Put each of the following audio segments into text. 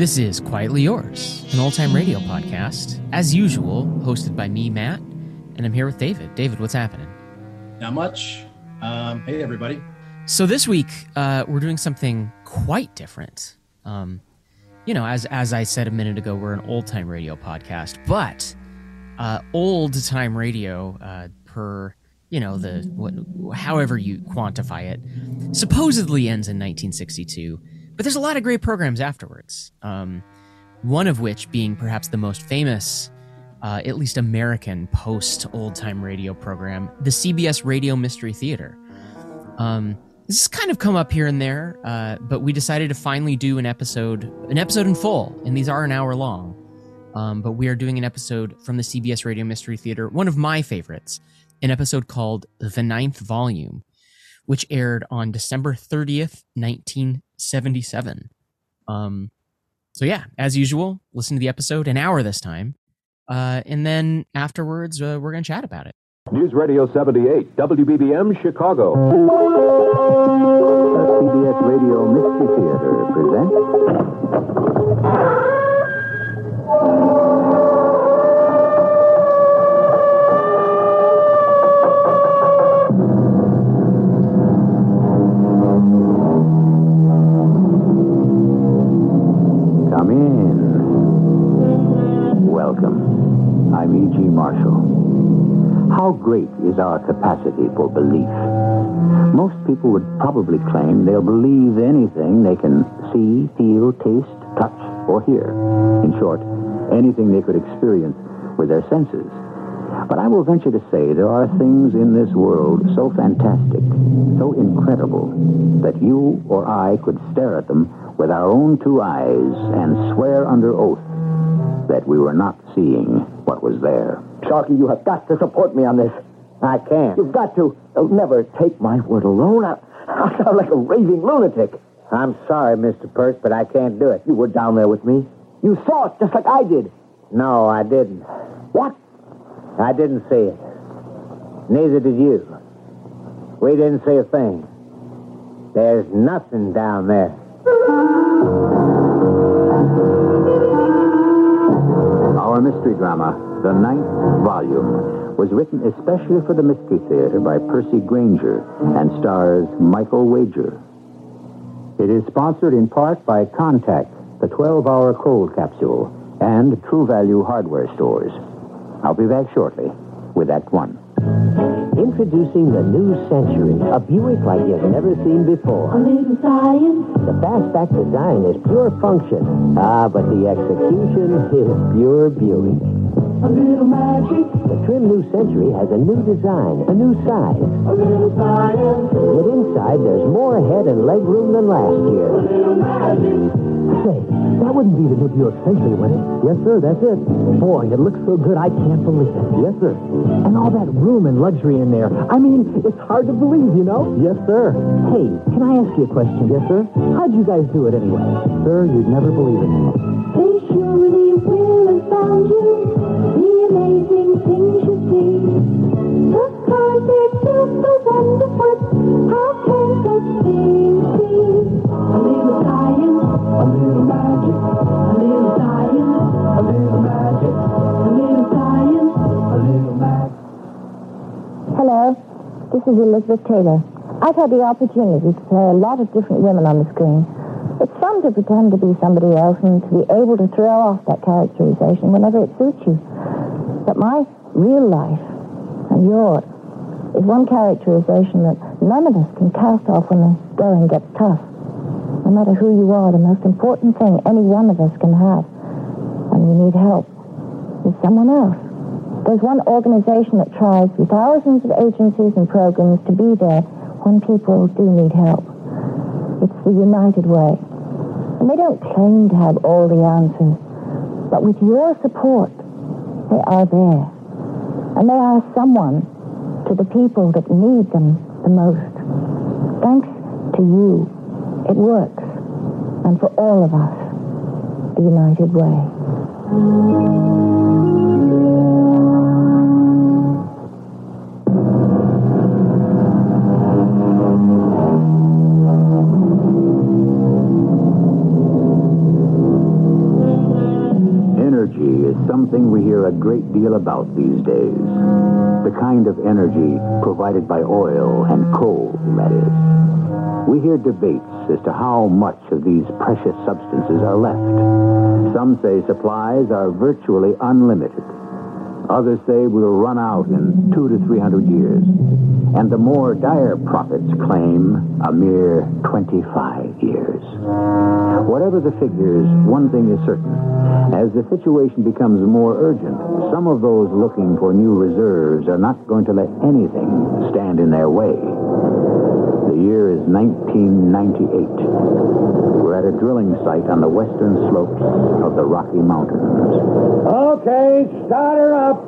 This is Quietly Yours, an old time radio podcast, as usual, hosted by me, Matt, and I'm here with David. David, what's happening? Not much. Um, hey, everybody. So this week, uh, we're doing something quite different. Um, you know, as as I said a minute ago, we're an old time radio podcast, but uh, old time radio, uh, per you know the what, however you quantify it, supposedly ends in 1962. But there's a lot of great programs afterwards. Um, one of which being perhaps the most famous, uh, at least American post old time radio program, the CBS Radio Mystery Theater. Um, this has kind of come up here and there, uh, but we decided to finally do an episode, an episode in full, and these are an hour long. Um, but we are doing an episode from the CBS Radio Mystery Theater, one of my favorites, an episode called The Ninth Volume, which aired on December 30th, 1977. Um, so, yeah, as usual, listen to the episode, an hour this time. Uh, and then afterwards, uh, we're going to chat about it. News Radio 78, WBBM, Chicago. The CBS Radio Mystery Theater presents. I'm E.G. Marshall. How great is our capacity for belief? Most people would probably claim they'll believe anything they can see, feel, taste, touch, or hear. In short, anything they could experience with their senses. But I will venture to say there are things in this world so fantastic, so incredible, that you or I could stare at them with our own two eyes and swear under oath that we were not seeing what was there. Sharky, you have got to support me on this. I can't. You've got to. You'll never take my word alone. I, I sound like a raving lunatic. I'm sorry, Mr. Perk, but I can't do it. You were down there with me. You saw it just like I did. No, I didn't. What? I didn't see it. Neither did you. We didn't see a thing. There's nothing down there. Our mystery drama, The Ninth Volume, was written especially for the Mystery Theater by Percy Granger and stars Michael Wager. It is sponsored in part by Contac, the 12-hour cold capsule, and True Value hardware stores. I'll be back shortly with Act One. Introducing the new Century, a Buick like you've never seen before. A little science, The fastback design is pure function. Ah, but the execution is pure Buick. a little magic, The trim new Century has a new design, a new size. a little science, Yet inside, there's more head and leg room than last year. a little magic. Say, that wouldn't be the new Buick Century, would it? Yes, sir, that's it. Boy, it looks so good, I can't believe it. Yes, sir. And all that room and luxury in there. I mean, it's hard to believe, you know? Yes, sir. Hey, can I ask you a question? Yes, sir. How'd you guys do it anyway? Sir, you'd never believe it. They surely will astound you. The amazing things you see. The cars they're just so wonderful. How can such be? This is Elizabeth Taylor. I've had the opportunity to play a lot of different women on the screen. It's fun to pretend to be somebody else and to be able to throw off that characterization whenever it suits you. But my real life and yours is one characterization that none of us can cast off when the going gets tough. No matter who you are, the most important thing any one of us can have when we need help is someone else. There's one organization that tries through thousands of agencies and programs to be there when people do need help. It's the United Way. And they don't claim to have all the answers, but with your support, they are there. And they are someone to the people that need them the most. Thanks to you, it works. And for all of us, the United Way. Hear a great deal about these days. The kind of energy provided by oil and coal, that is. We hear debates as to how much of these precious substances are left. Some say supplies are virtually unlimited. Others say we'll run out in two to three hundred years. And the more dire prophets claim a mere 25 years. Whatever the figures, one thing is certain. As the situation becomes more urgent, some of those looking for new reserves are not going to let anything stand in their way. The year is 1998. We're at a drilling site on the western slopes of the Rocky Mountains. Okay, start her up.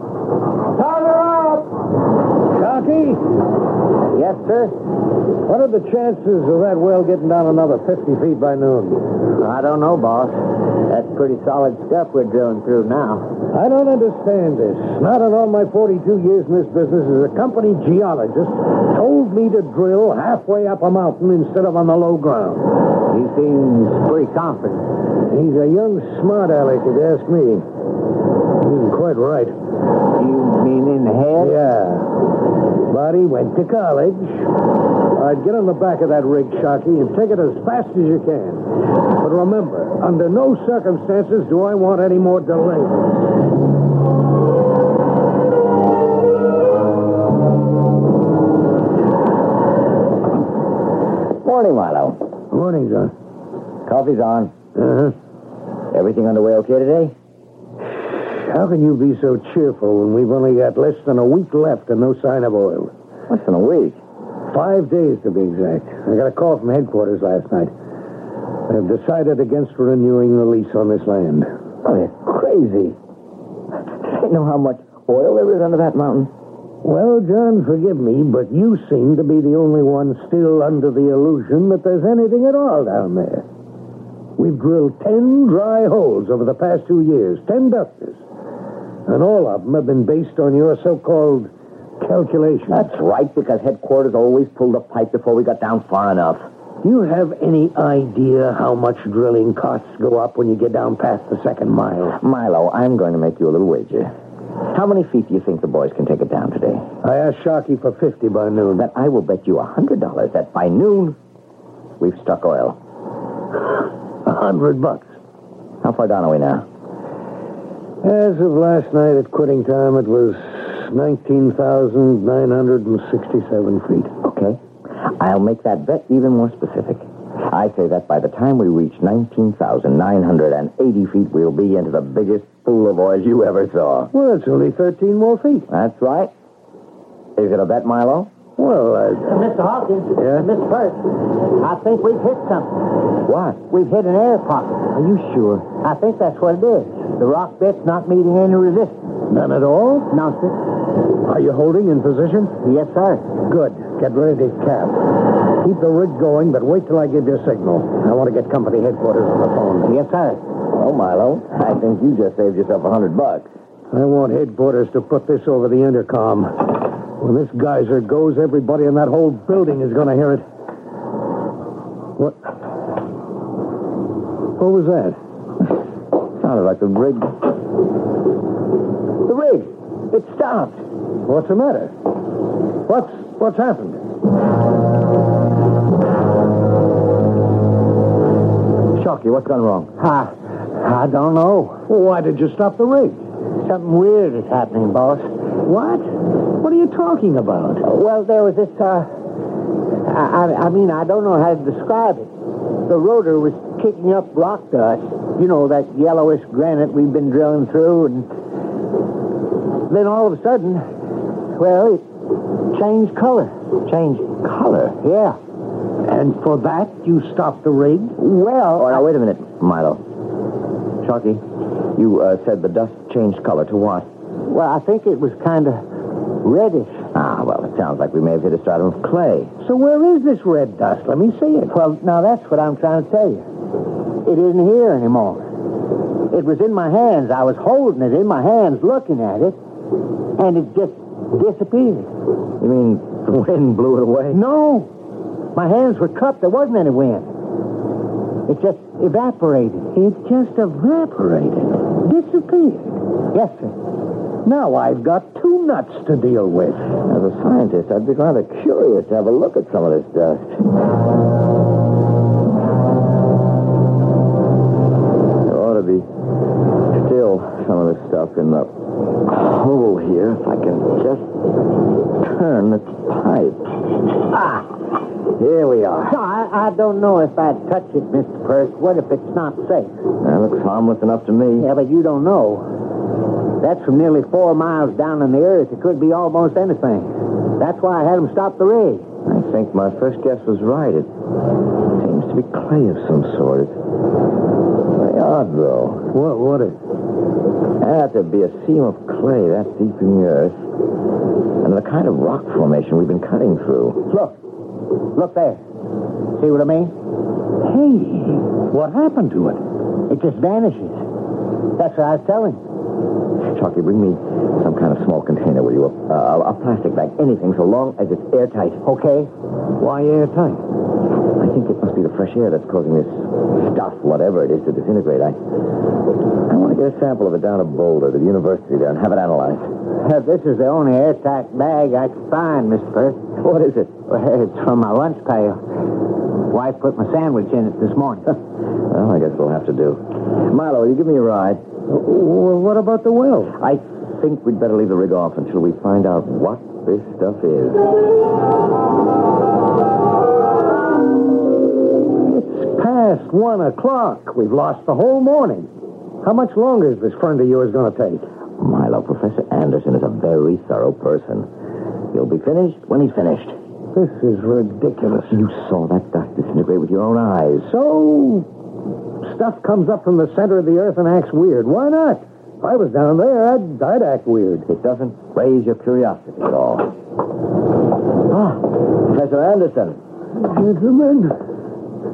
Start her up. Sharky? Yes, sir? What are the chances of that well getting down another 50 feet by noon? I don't know, boss. That's pretty solid stuff we're drilling through now. I don't understand this. Not in all my 42 years in this business as a company geologist told me to drill halfway up a mountain instead of on the low ground. He seems pretty confident. He's a young smart aleck, if you ask me. He's quite right. You mean in the head? Yeah. But he went to college. I'd get on the back of that rig, Sharky, and take it as fast as you can. But remember, under no circumstances do I want any more delays. Morning, Milo. Morning, John. Coffee's on. Uh-huh. Everything underway okay today? How can you be so cheerful when we've only got less than a week left and no sign of oil? Less than a week. Five days, to be exact. I got a call from headquarters last night. They've decided against renewing the lease on this land. Oh, you're crazy. I know how much oil there is under that mountain. Well, John, forgive me, but you seem to be the only one still under the illusion that there's anything at all down there. We've drilled ten dry holes over the past two years, ten dusters. And all of them have been based on your so-called calculations. That's right, because headquarters always pulled a pipe before we got down far enough. Do you have any idea how much drilling costs go up when you get down past the second mile? Milo, I'm going to make you a little wager. How many feet do you think the boys can take it down today? I asked Sharky for 50 by noon. Then I will bet you a $100 that by noon, we've struck oil. A hundred bucks. How far down are we now? As of last night at quitting time, it was 19,967 feet. Okay. I'll make that bet even more specific. I say that by the time we reach 19,980 feet, we'll be into the biggest pool of oil you ever saw. Well, it's only 13 more feet. That's right. Is it a bet, Milo? Well, I... Uh, Mr. Hawkins. Uh, yeah? Miss. I think we've hit something. What? We've hit an air pocket. Are you sure? I think that's what it is. The rock bit's not meeting any resistance. None at all? No, sir. Are you holding in position? Yes, sir. Good. Get ready to cap. Keep the rig going, but wait till I give you a signal. I want to get company headquarters on the phone. Yes, sir. Oh, Milo, I think you just saved yourself a hundred bucks. I want headquarters to put this over the intercom. When this geyser goes, everybody in that whole building is going to hear it. What? What was that? Sounded like the rig. The rig. It stopped. What's the matter? What's what's happened? Sharky, what's gone wrong? I, I don't know. Well, why did you stop the rig? Something weird is happening, boss. What? What are you talking about? Well, there was this, uh... I, I, mean, I don't know how to describe it. The rotor was kicking up rock dust. You know, that yellowish granite we've been drilling through, and then all of a sudden, well, it changed color. Changed color? Yeah. And for that, you stopped the rig? Well, Oh, now, wait a minute, Milo. Sharky, you uh, said the dust changed color to what? well, I think it was kind of reddish. Ah, well, it sounds like we may have hit a stratum of clay. So where is this red dust? Let me see it. Well, now that's what I'm trying to tell you. It isn't here anymore. It was in my hands. I was holding it in my hands, looking at it, and it just disappeared. You mean the wind blew it away? No. My hands were cupped. There wasn't any wind. It just evaporated. It just evaporated. Disappeared. Yes, sir. Now I've got two nuts to deal with. As a scientist, I'd be rather curious to have a look at some of this dust. There ought to be still some of this stuff in the hole here if I can just turn the pipe. Ah! Here we are. No, I, I don't know if I'd touch it, Mr. Perk. What if it's not safe? That looks harmless enough to me. Yeah, but you don't know. That's from nearly four miles down in the earth. It could be almost anything. That's why I had them stop the rig. I think my first guess was right. It seems to be clay of some sort. It's very odd, though. What, what is Had to be a seam of clay that deep in the earth. And the kind of rock formation we've been cutting through. Look. Look there. See what I mean? Hey, what happened to it? It just vanishes. That's what I was telling. Sharky, bring me some kind of small container with you. A, a, a plastic bag, anything, so long as it's airtight. Okay. Why airtight? I think it must be the fresh air that's causing this stuff, whatever it is, to disintegrate. I, I want to get a sample of it down at Boulder, to the university there, and have it analyzed. Uh, this is the only airtight bag I could find, Mr. Perk. What is it? Well, it's from my lunch pail. Wife put my sandwich in it this morning. Well, I guess we'll have to do. Milo, will you give me a ride? Well, what about the well? I think we'd better leave the rig off until we find out what this stuff is. It's past one o'clock. We've lost the whole morning. How much longer is this friend of yours going to take? Milo, Professor Anderson is a very thorough person. He'll be finished when he's finished. This is ridiculous. You saw that dust disintegrate with your own eyes. So, stuff comes up from the center of the earth and acts weird. Why not? If I was down there, I'd, I'd act weird. It doesn't raise your curiosity at all. Ah, Professor Anderson. Gentlemen,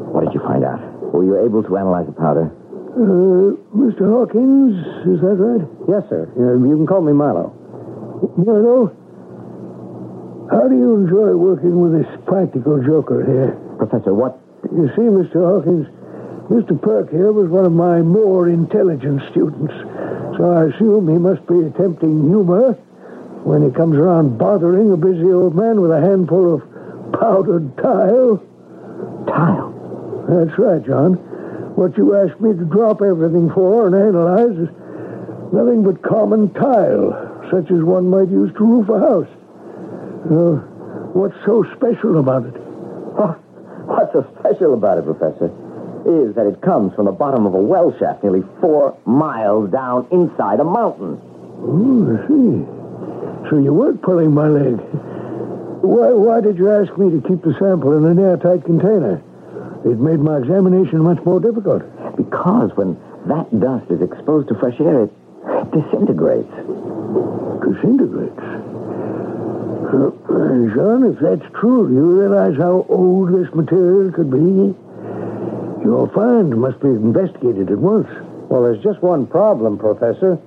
What did you find out? Were you able to analyze the powder? uh, Mr. Hawkins, is that right? Yes, sir. Uh, you can call me Milo. Milo, how do you enjoy working with this practical joker here? Professor, what? You see, Mr. Hawkins, Mr. Perk here was one of my more intelligent students, so I assume he must be attempting humor when he comes around bothering a busy old man with a handful of powdered tile. Tile? That's right, John. What you asked me to drop everything for and analyze is nothing but common tile, such as one might use to roof a house. Uh, what's so special about it? Oh, what's so special about it, Professor, is that it comes from the bottom of a well shaft nearly four miles down inside a mountain. Oh, I see. So you weren't pulling my leg. Why, why did you ask me to keep the sample in an airtight container? It made my examination much more difficult. Because when that dust is exposed to fresh air, it disintegrates. Disintegrates. Uh, John, if that's true, you realize how old this material could be? Your find must be investigated at once. Well, there's just one problem, Professor.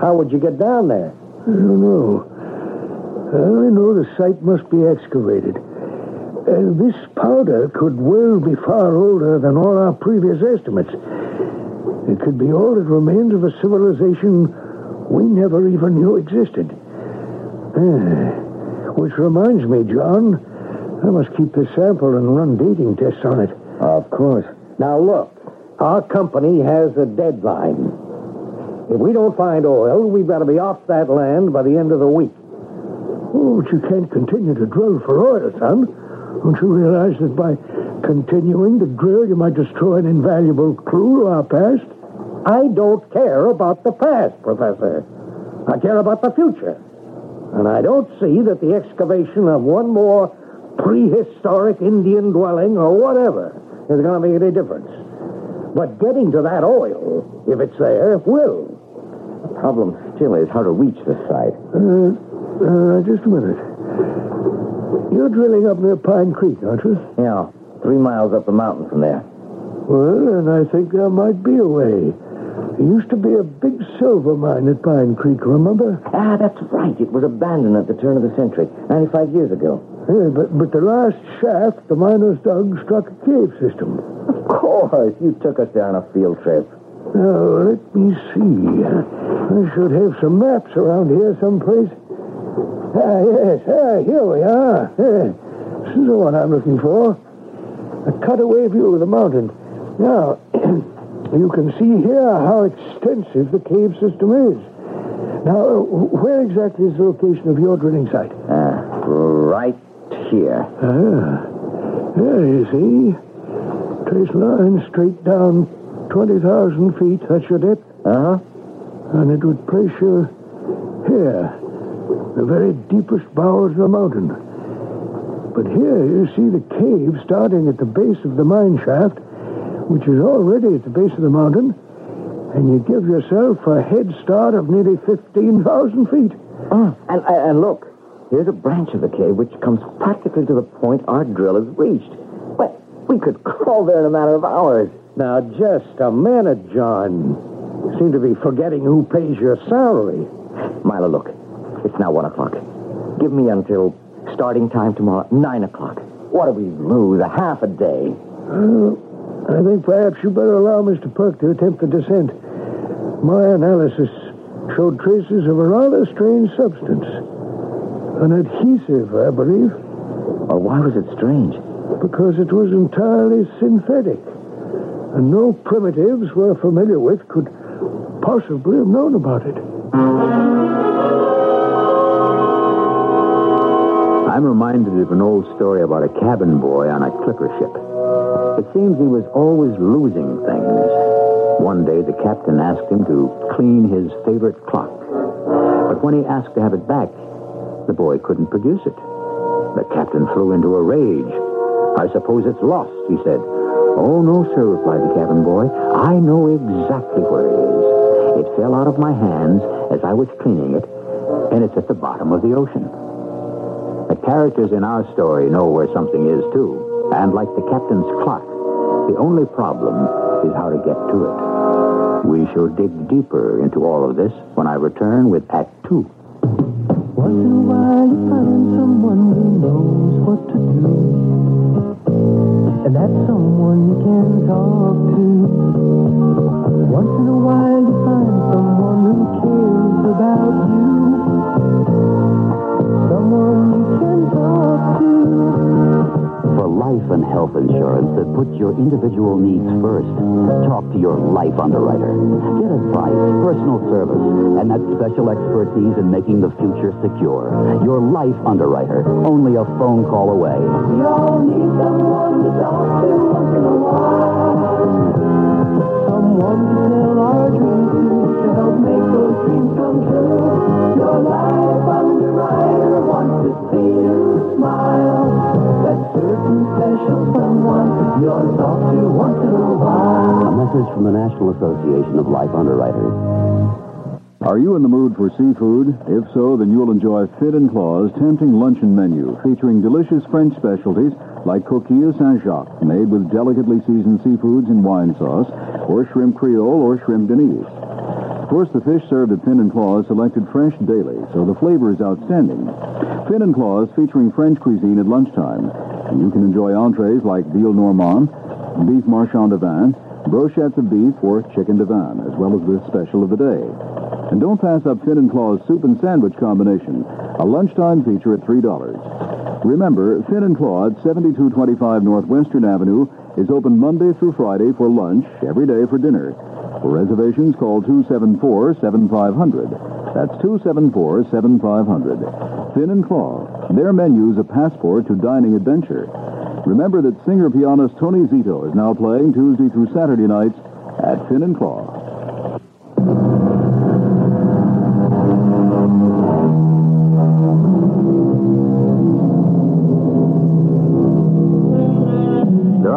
How would you get down there? I don't know. I only know the site must be excavated. Uh, this powder could well be far older than all our previous estimates. It could be all that remains of a civilization we never even knew existed. Ah, which reminds me, John, I must keep this sample and run dating tests on it. Of course. Now, look, our company has a deadline. If we don't find oil, we've got to be off that land by the end of the week. Oh, but you can't continue to drill for oil, son. Don't you realize that by continuing to drill, you might destroy an invaluable clue to our past? I don't care about the past, Professor. I care about the future. And I don't see that the excavation of one more prehistoric Indian dwelling or whatever is going to make any difference. But getting to that oil, if it's there, it will. The problem still is how to reach the site. Uh, uh, just a minute. You're drilling up near Pine Creek, aren't you? Yeah, three miles up the mountain from there. Well, and I think there might be a way. There used to be a big silver mine at Pine Creek, remember? Ah, that's right. It was abandoned at the turn of the century, 95 years ago. Yeah, but, but the last shaft the miners dug struck a cave system. Of course. You took us there on a field trip. Now, let me see. I should have some maps around here someplace. Ah, yes. Ah, here we are. Yeah. This is the one I'm looking for. A cutaway view of the mountain. Now, you can see here how extensive the cave system is. Now, where exactly is the location of your drilling site? Uh, right here. Ah, there you see. Trace line straight down 20,000 feet. That's your depth. Uh-huh. And it would place you here, the very deepest bowels of the mountain. But here you see the cave starting at the base of the mine shaft, which is already at the base of the mountain, and you give yourself a head start of nearly 15,000 feet. Oh, and, and look, here's a branch of the cave which comes practically to the point our drill has reached. Well, we could crawl there in a matter of hours. Now, just a minute, John. You seem to be forgetting who pays your salary. Milo, look, it's now one o'clock. Give me until starting time tomorrow, nine o'clock. What do we lose? A half a day. Well, I think perhaps you better allow Mr. Perk to attempt the descent. My analysis showed traces of a rather strange substance. An adhesive, I believe. Oh, why was it strange? Because it was entirely synthetic. And no primitives we're familiar with could possibly have known about it. I'm reminded of an old story about a cabin boy on a clipper ship. It seems he was always losing things. One day, the captain asked him to clean his favorite clock. But when he asked to have it back, the boy couldn't produce it. The captain flew into a rage. I suppose it's lost, he said. Oh, no, sir, replied the cabin boy. I know exactly where it is. It fell out of my hands as I was cleaning it, and it's at the bottom of the ocean. The characters in our story know where something is, too. And like the captain's clock, the only problem is how to get to it. We shall dig deeper into all of this when I return with Act Two. Once in a while you find someone who knows what to do. And that's someone you can talk to. Once in a while you find someone who cares about you. Someone you can talk to. For life and health insurance that puts your individual needs first, talk to your life underwriter. Get advice, personal service, and that special expertise in making the future secure. Your life underwriter, only a phone call away. We all need someone to talk to once in a while. Someone to tell our dreams to, to help make those dreams come true. Your life underwriter wants to see you smile. A message from the National Association of Life Underwriters. Are you in the mood for seafood? If so, then you'll enjoy Fin and Claw's tempting luncheon menu featuring delicious French specialties like coquille Saint-Jacques, made with delicately seasoned seafoods in wine sauce, or shrimp creole or shrimp denise. Of course, the fish served at Fin and Claw is selected fresh daily, so the flavor is outstanding. Fin and Claw is featuring French cuisine at lunchtime, and you can enjoy entrees like veal normand, beef marchand de vin, brochettes of beef, or chicken de vin, as well as the special of the day. And don't pass up Fin and Claw's soup and sandwich combination, a lunchtime feature at $3. Remember, Fin and Claw at 7225 Northwestern Avenue is open Monday through Friday for lunch, every day for dinner. For reservations, call 274-7500. That's 274-7500. Fin and Claw. Their menu's a passport to dining adventure. Remember that singer-pianist Tony Zito is now playing Tuesday through Saturday nights at Fin and Claw.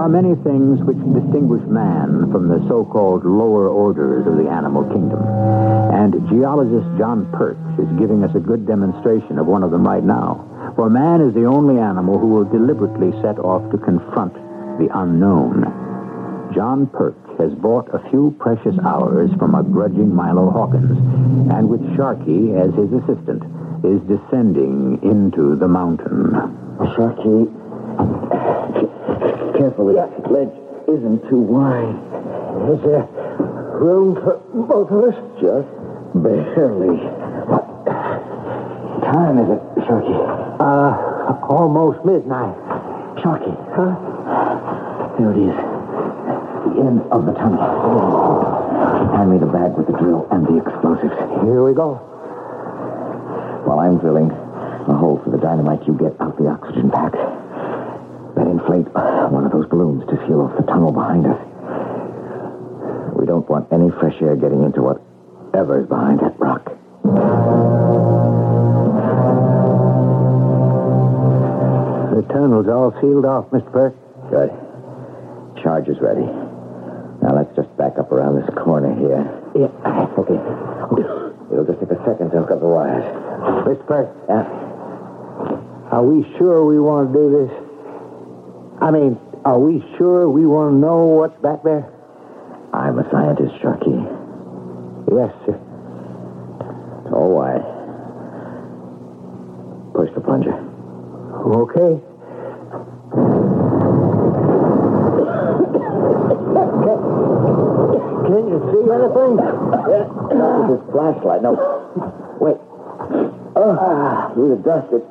Are many things which distinguish man from the so-called lower orders of the animal kingdom. And geologist John Perk is giving us a good demonstration of one of them right now. For man is the only animal who will deliberately set off to confront the unknown. John Perk has bought a few precious hours from a grudging Milo Hawkins, and with Sharkey as his assistant, is descending into the mountain. Sharky, careful. The ledge isn't too wide. Is there room for both of us? Just barely. What time is it, Sharky? Uh, almost midnight. Sharky. Huh? There it is. The end of the tunnel. Hand me the bag with the drill and the explosives. Here we go. While I'm drilling a hole for the dynamite, you get out the oxygen pack. Then inflate one of those balloons to seal off the tunnel behind us. We don't want any fresh air getting into whatever's behind that rock. The tunnel's all sealed off, Mr. Perk. Good. Charge is ready. Now let's just back up around this corner here. Yeah. Okay. It'll just take a second to hook up the wires. Mr. Perk. Yeah. Are we sure we want to do this? I mean, are we sure we want to know what's back there? I'm a scientist, Sharky. Yes, sir. Oh, why? Push the plunger. Okay. Can you see anything? Not with this flashlight. No. Wait. Oh, through the dust, it.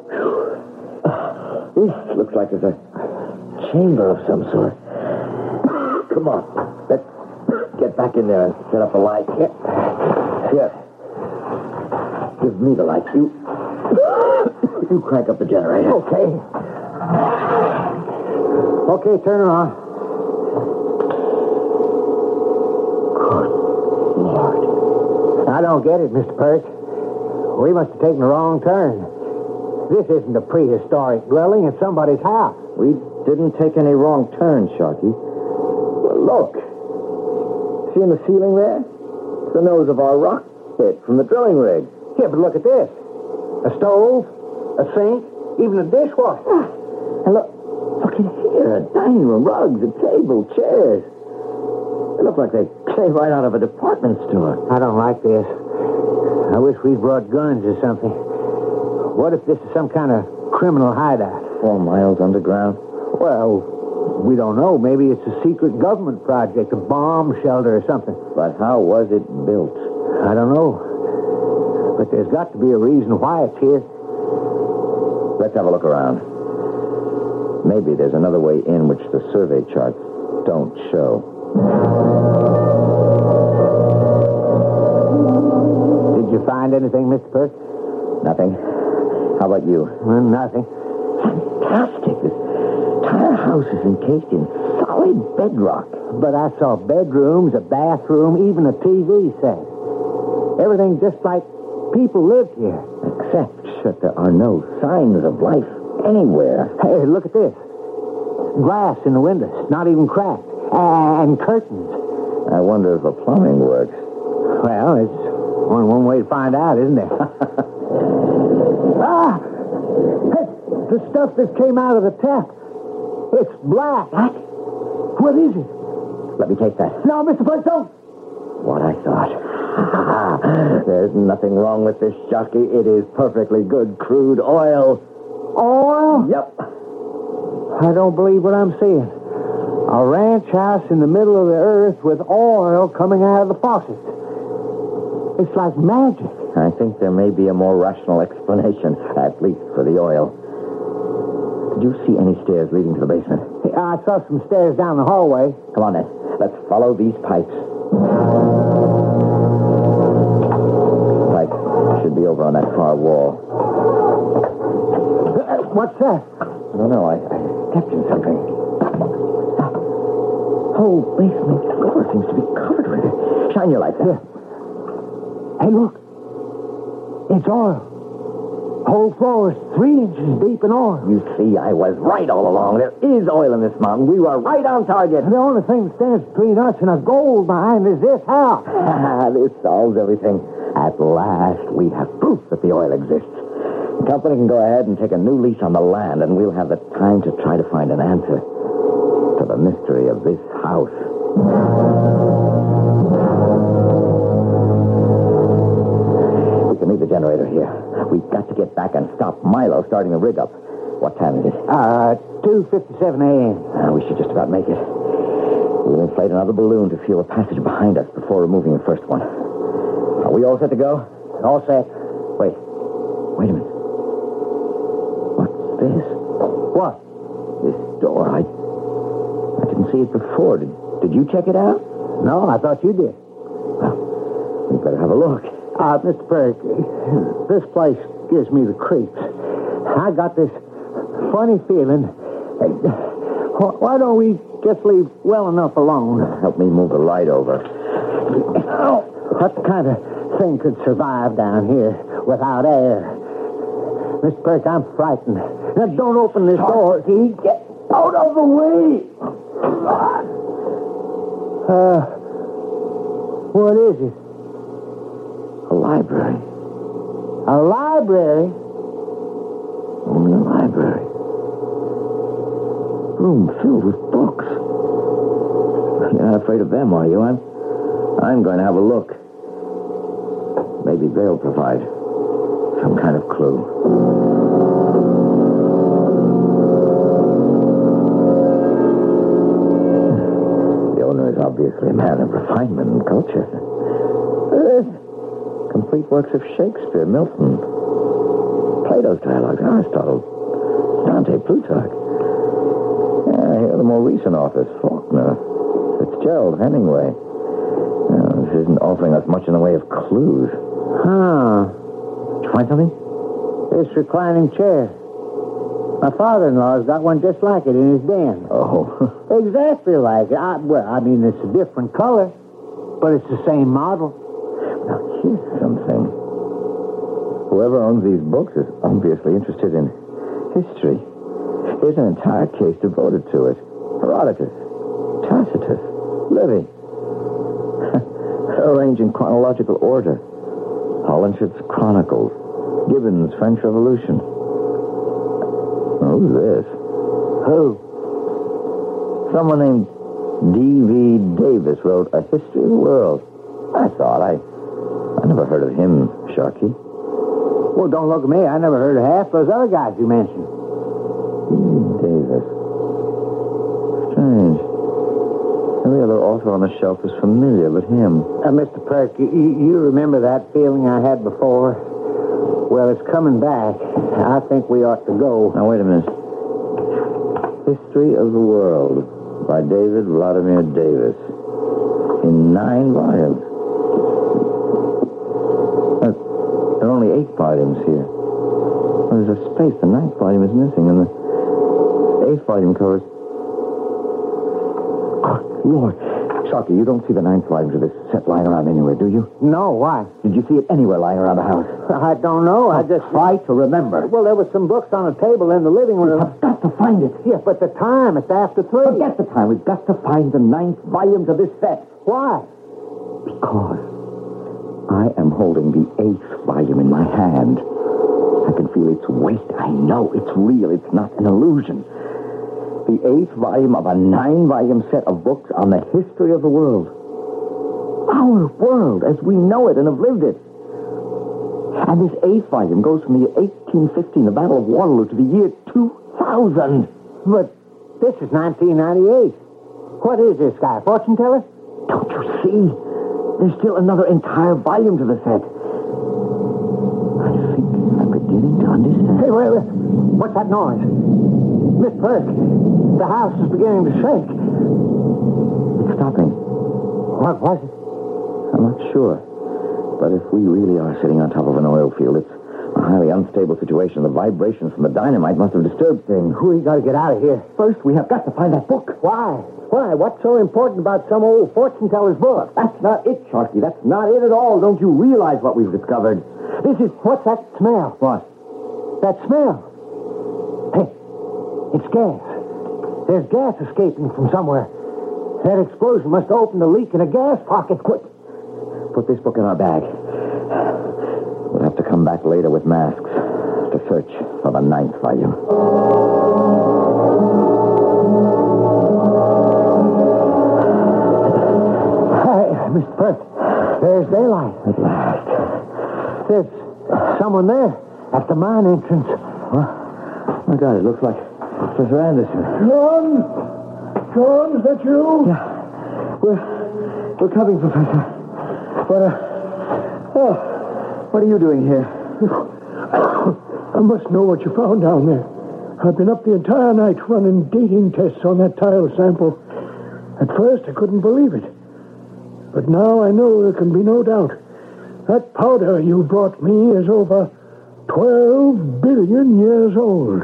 This looks like there's a chamber of some sort. Come on. Let's get back in there and set up a light. Here. Here. Give me the light. You. You crank up the generator. Okay. Okay, turn it on. Lord. I don't get it, Mr. Perk. We must have taken the wrong turn. This isn't a prehistoric dwelling, it's somebody's house. We didn't take any wrong turns, Sharky. Well, look. See in the ceiling there? It's the nose of our rock bit from the drilling rig. Yeah, but look at this. A stove, a sink, even a dishwasher. And look, look in here. A dining room, rugs, a table, chairs. They look like they came right out of a department store. I don't like this. I wish we'd brought guns or something. What if this is some kind of criminal hideout? Four miles underground. Well, we don't know. Maybe it's a secret government project, a bomb shelter or something. But how was it built? I don't know. But there's got to be a reason why it's here. Let's have a look around. Maybe there's another way in which the survey charts don't show. Did you find anything, Mr. Perk? Nothing. How about you? Well, nothing. Fantastic. This entire house is encased in solid bedrock. But I saw bedrooms, a bathroom, even a TV set. Everything just like people lived here. Except that there are no signs of life anywhere. Hey, look at this. Glass in the windows, not even cracked. And curtains. I wonder if the plumbing works. Well, it's only one way to find out, isn't it? ah! The stuff that came out of the tap. It's black. What? What is it? Let me take that. No, Mr. Perk, don't. What I thought. There's nothing wrong with this, Sharky. It is perfectly good crude oil. Oil? Yep. I don't believe what I'm seeing. A ranch house in the middle of the earth with oil coming out of the faucet. It's like magic. I think there may be a more rational explanation, at least for the oil. Did you see any stairs leading to the basement? I saw some stairs down the hallway. Come on then. Let's follow these pipes. Pipe should be over on that far wall. Uh, what's that? I don't know. I, I stepped in something. Whole basement floor seems to be covered with it. Shine your light there. Hey, look. It's oil. Whole floor is three inches deep in oil. You see, I was right all along. There is oil in this mountain. We were right on target. The only thing that stands between us and a gold mine is this house. Ah, this solves everything. At last, we have proof that the oil exists. The company can go ahead and take a new lease on the land, and we'll have the time to try to find an answer to the mystery of this house. We can leave the generator here. We've got to get back and stop Milo starting the rig up. What time is it? Uh, 2.57 a.m. Uh, we should just about make it. We'll inflate another balloon to feel the passage behind us before removing the first one. Are we all set to go? All set. Wait. Wait a minute. What's this? What? This door. I I didn't see it before. Did, did you check it out? No, I thought you did. Well, we'd better have a look. Uh, Mr. Perk, this place gives me the creeps. I got this funny feeling. Why don't we just leave well enough alone? Help me move the light over. What kind of thing could survive down here without air? Mr. Perk, I'm frightened. Now, don't open this door. He get out of the way. Uh, what is it? A library. A library? Only a library. Room filled with books. You're not afraid of them, are you? I'm, I'm going to have a look. Maybe they'll provide some kind of clue. The owner is obviously a man of refinement and culture. Uh, complete works of Shakespeare, Milton, Plato's dialogues, Aristotle, Dante, Plutarch. Yeah, here are the more recent authors, Faulkner, Fitzgerald, Hemingway. This isn't offering us much in the way of clues. Huh. Did you find something? This reclining chair. My father-in-law's got one just like it in his den. Oh. Exactly like it. I, well, I mean, it's a different color, but it's the same model. Something. Whoever owns these books is obviously interested in history. Here's an entire case devoted to it. Herodotus, Tacitus, Livy. Arranged in chronological order. Holinshed's Chronicles, Gibbon's French Revolution. Who's this? Who? Someone named D.V. Davis wrote A History of the World. I thought. I I never heard of him, Sharky. Well, don't look at me. I never heard of half those other guys you mentioned. Davis. Strange. Every other author on the shelf is familiar but him. Uh, Mr. Perk, you, you remember that feeling I had before? Well, it's coming back. I think we ought to go. Now, wait a minute. History of the World by David Vladimir Davis. In nine volumes. Uh, there are only eight volumes here. Well, there's a space. The ninth volume is missing, and the eighth volume covers. Good Lord. Sharky, you don't see the ninth volume of this set lying around anywhere, do you? No, why? Did you see it anywhere lying around the house? I don't know. I just Try to remember. Well, there was some books on a table in the living room. I've got to find it. Yeah, but the time, it's after three. Forget the time. We've got to find the ninth volume of this set. Why? Because I am holding the eighth volume in my hand. I can feel its weight. I know it's real. It's not an illusion. The eighth volume of a nine-volume set of books on the history of the world. Our world as we know it and have lived it. And this eighth volume goes from the 1815, the Battle of Waterloo, to the year 2000. But this is 1998. What is this guy, fortune teller? Don't you see? There's still another entire volume to the set. I think I'm beginning to understand. Hey, wait, wait. What's that noise? Miss Perk, the house is beginning to shake. It's stopping. What was it? I'm not sure. But if we really are sitting on top of an oil field, it's highly unstable situation. The vibrations from the dynamite must have disturbed things. We got to get out of here. First, we have got to find that book. Why? Why? What's so important about some old fortune teller's book? That's not it, Sharky. That's not it at all. Don't you realize what we've discovered? This is what's that smell? What? That smell. Hey, it's gas. There's gas escaping from somewhere. That explosion must have opened a leak in a gas pocket. Quick. Put this book in our bag. Come back later with masks to search for the ninth volume. Hey, Mr. Perk, there's daylight. At last. There's someone there at the mine entrance. Oh, my God, it looks like Professor Anderson. John? John, is that you? Yeah. We're, we're coming, Professor. But, uh, oh, what are you doing here? I must know what you found down there. I've been up the entire night running dating tests on that tile sample. At first, I couldn't believe it. But now I know there can be no doubt. That powder you brought me is over 12 billion years old.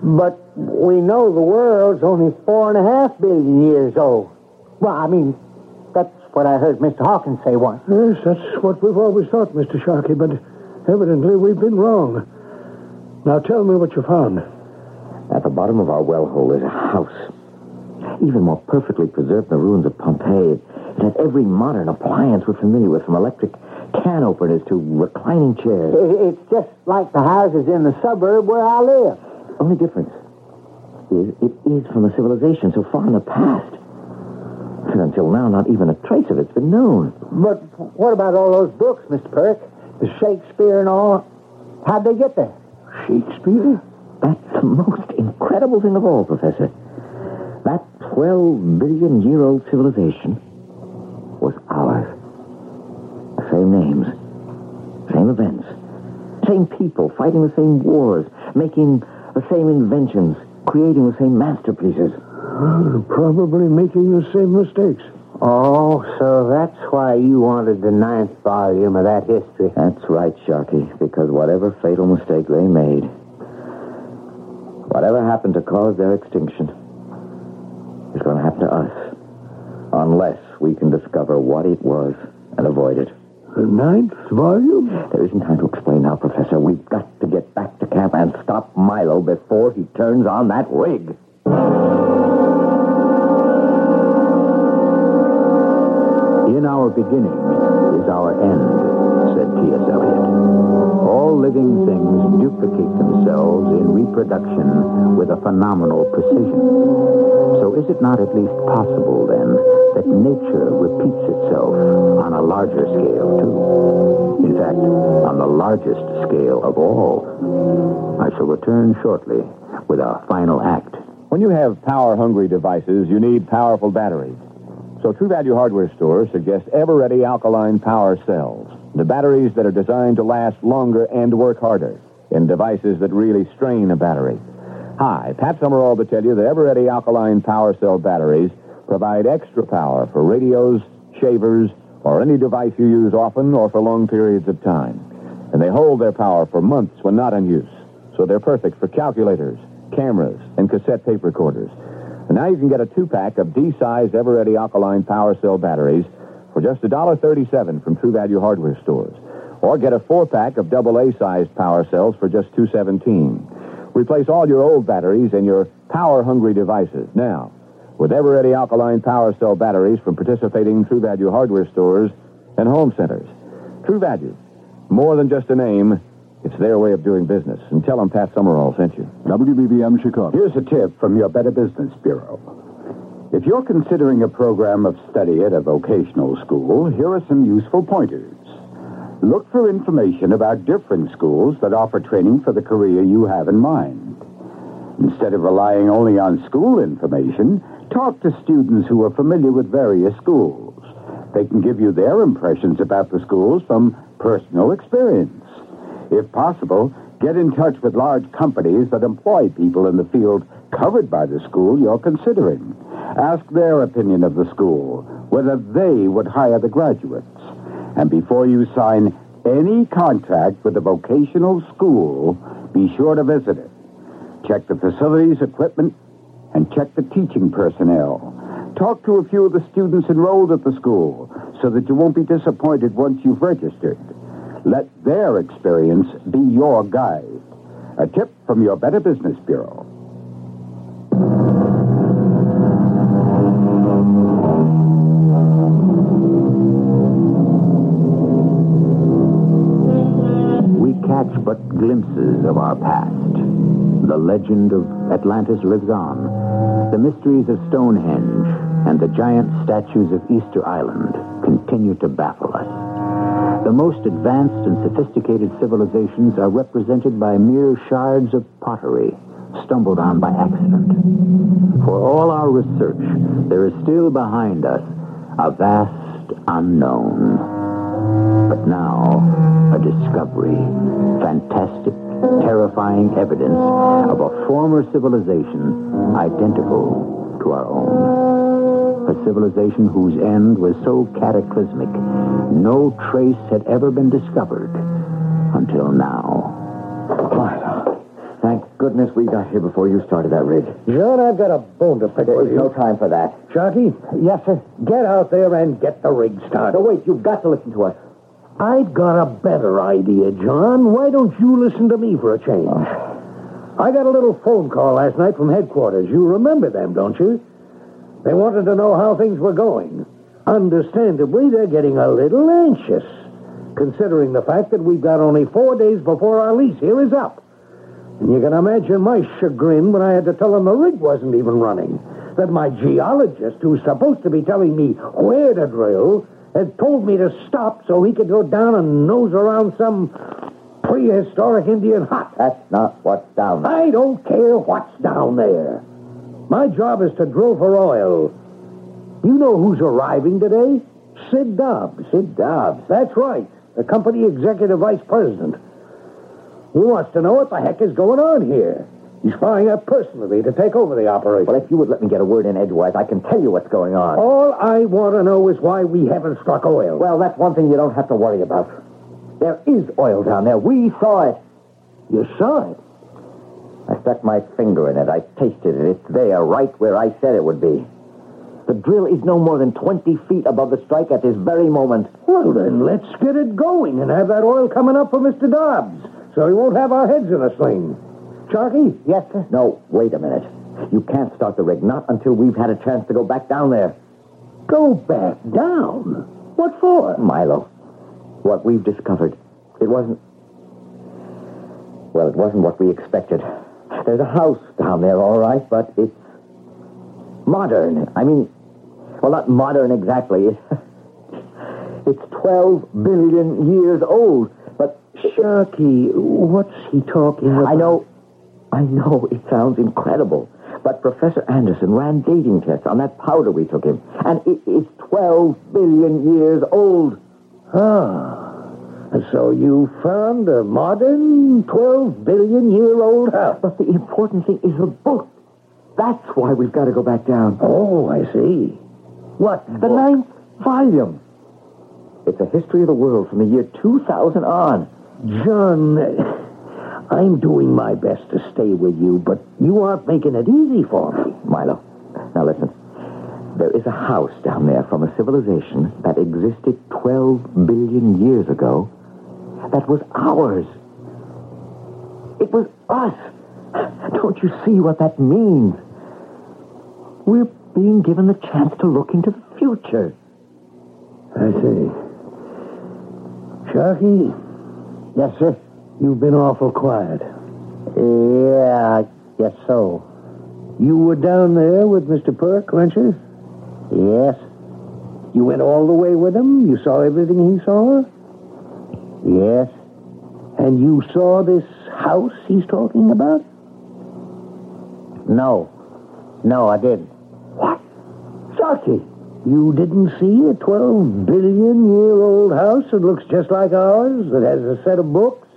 But we know the world's only four and a half billion years old. Well, I mean, what I heard Mr. Hawkins say once. Yes, that's what we've always thought, Mr. Sharky, but evidently we've been wrong. Now tell me what you found. At the bottom of our well hole is a house. Even more perfectly preserved than the ruins of Pompeii. It has every modern appliance we're familiar with, from electric can openers to reclining chairs. It- It's just like the houses in the suburb where I live. Only difference is it is from a civilization so far in the past. And until now, not even a trace of it's been known. But what about all those books, Mr. Perk? The Shakespeare and all? How'd they get there? Shakespeare? That's the most incredible thing of all, Professor. That 12 billion year old civilization was ours. The same names, same events, same people fighting the same wars, making the same inventions, creating the same masterpieces. Well, probably making the same mistakes. Oh, so that's why you wanted the ninth volume of that history. That's right, Sharky, because whatever fatal mistake they made, whatever happened to cause their extinction, is going to happen to us. Unless we can discover what it was and avoid it. The ninth volume? There isn't time to explain now, Professor. We've got to get back to camp and stop Milo before he turns on that rig. In our beginning is our end, said T.S. Eliot. All living things duplicate themselves in reproduction with a phenomenal precision. So is it not at least possible, then, that nature repeats itself on a larger scale, too? In fact, on the largest scale of all. I shall return shortly with our final act. When you have power-hungry devices, you need powerful batteries. So True Value Hardware Store suggests ever-ready alkaline power cells, the batteries that are designed to last longer and work harder in devices that really strain a battery. Hi, Pat Summerall to tell you that ever-ready alkaline power cell batteries provide extra power for radios, shavers, or any device you use often or for long periods of time. And they hold their power for months when not in use. So they're perfect for calculators, cameras, and cassette tape recorders. And now you can get a two-pack of D-size Ever-Ready alkaline power cell batteries for just $1.37 from True Value hardware stores. Or get a four-pack of double A-sized power cells for just $2.17. Replace all your old batteries in your power-hungry devices now with Ever-Ready alkaline power cell batteries from participating True Value hardware stores and home centers. True Value, more than just a name, it's their way of doing business. And tell them Pat Summerall sent you. WBBM Chicago. Here's a tip from your Better Business Bureau. If you're considering a program of study at a vocational school, here are some useful pointers. Look for information about different schools that offer training for the career you have in mind. Instead of relying only on school information, talk to students who are familiar with various schools. They can give you their impressions about the schools from personal experience. If possible, get in touch with large companies that employ people in the field covered by the school you're considering. Ask their opinion of the school, whether they would hire the graduates. And before you sign any contract with a vocational school, be sure to visit it. Check the facilities, equipment, and check the teaching personnel. Talk to a few of the students enrolled at the school so that you won't be disappointed once you've registered. Let their experience be your guide. A tip from your Better Business Bureau. We catch but glimpses of our past. The legend of Atlantis lives on. The mysteries of Stonehenge and the giant statues of Easter Island continue to baffle us. The most advanced and sophisticated civilizations are represented by mere shards of pottery stumbled on by accident. For all our research, there is still behind us a vast unknown. But now, a discovery, fantastic, terrifying evidence of a former civilization identical to our own. A civilization whose end was so cataclysmic, no trace had ever been discovered until now. Thank goodness we got here before you started that rig. John, I've got a bone to pick with There's you. no time for that. Sharky? Yes, sir. Get out there and get the rig started. No, wait, you've got to listen to us. I've got a better idea, John. Why don't you listen to me for a change? Oh. I got a little phone call last night from headquarters. You remember them, don't you? They wanted to know how things were going. Understandably, they're getting a little anxious, considering the fact that we've got only four days before our lease here is up. And you can imagine my chagrin when I had to tell them the rig wasn't even running. That my geologist, who's supposed to be telling me where to drill, had told me to stop so he could go down and nose around some prehistoric Indian hut. That's not what's down there. I don't care what's down there. My job is to drill for oil. You know who's arriving today? Sid Dobbs. Sid Dobbs. That's right. The company executive vice president. He wants to know what the heck is going on here. He's flying up personally to take over the operation. Well, if you would let me get a word in edgewise, I can tell you what's going on. All I want to know is why we haven't struck oil. Well, that's one thing you don't have to worry about. There is oil down there. We saw it. You saw it? I stuck my finger in it. I tasted it. It's there, right where I said it would be. The drill is no more than 20 feet above the strike at this very moment. Well, then let's get it going and have that oil coming up for Mr. Dobbs so he won't have our heads in a sling. Sharky? Yes, sir? No, wait a minute. You can't start the rig, not until we've had a chance to go back down there. Go back down? What for? Milo, what we've discovered, it wasn't. Well, it wasn't what we expected. There's a house down there, all right, but it's modern. I mean, well, not modern exactly. It's 12 billion years old, but. Sharky, what's he talking about? I know. I know it sounds incredible, but Professor Anderson ran dating tests on that powder we took him, and it is 12 billion years old. Ah. So you found a modern 12 billion year old house. But the important thing is the book. That's why we've got to go back down. Oh, I see. What? The ninth volume. It's a history of the world from the year 2000 on. John, I'm doing my best to stay with you, but you aren't making it easy for me. Milo, now listen. There is a house down there from a civilization that existed 12 billion years ago that was ours. It was us. Don't you see what that means? We're being given the chance to look into the future. I see. Sharky? Yes, sir? You've been awful quiet. Yeah, I guess so. You were down there with Mr. Perk, weren't you? Yes. You went all the way with him? You saw everything he saw? Yes. And you saw this house he's talking about? No. No, I didn't. What? Sharky, you didn't see a 12 billion year old house that looks just like ours, that has a set of books?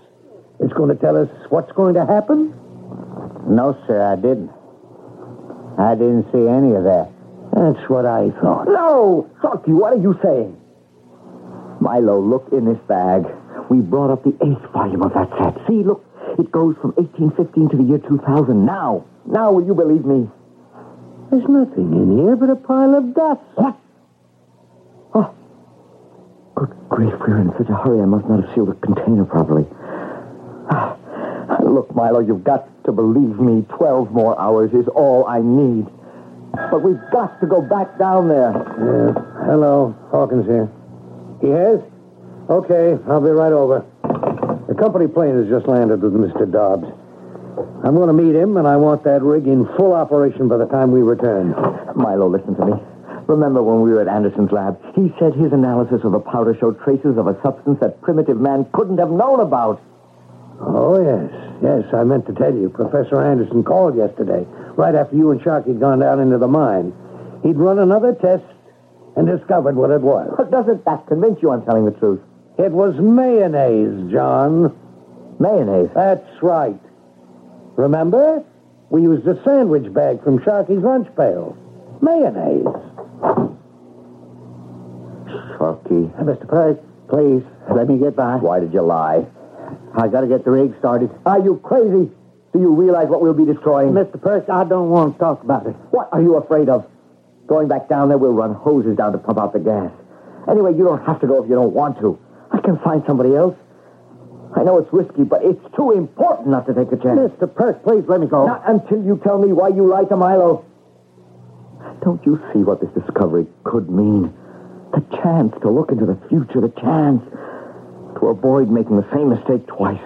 It's going to tell us what's going to happen? No, sir, I didn't. I didn't see any of that. That's what I thought. No! Sharky, what are you saying? Milo, look in this bag. We brought up the eighth volume of that set. See, look, it goes from 1815 to the year 2000. Now, now, will you believe me? There's nothing in here but a pile of dust. What? Oh. Good grief, we're in such a hurry. I must not have sealed the container properly. Ah, Look, Milo, you've got to believe me. Twelve more hours is all I need. But we've got to go back down there. Yeah. Hello, Hawkins here. Yes? Okay, I'll be right over. The company plane has just landed with Mr. Dobbs. I'm going to meet him, and I want that rig in full operation by the time we return. Milo, listen to me. Remember when we were at Anderson's lab? He said his analysis of the powder showed traces of a substance that primitive man couldn't have known about. Oh, yes. Yes, I meant to tell you. Professor Anderson called yesterday, right after you and Sharky had gone down into the mine. He'd run another test, and discovered what it was. But doesn't that convince you I'm telling the truth? It was mayonnaise, John. Mayonnaise? That's right. Remember? We used a sandwich bag from Sharky's lunch pail. Mayonnaise. Sharky. Uh, Mr. Perk, please, let me get by. Why did you lie? I gotta get the rig started. Are you crazy? Do you realize what we'll be destroying? Mr. Perk, I don't want to talk about it. What are you afraid of? Going back down there, we'll run hoses down to pump out the gas. Anyway, you don't have to go if you don't want to. I can find somebody else. I know it's risky, but it's too important not to take a chance. Mr. Perk, please let me go. Not until you tell me why you lied to Milo. Don't you see what this discovery could mean? The chance to look into the future, the chance to avoid making the same mistake twice.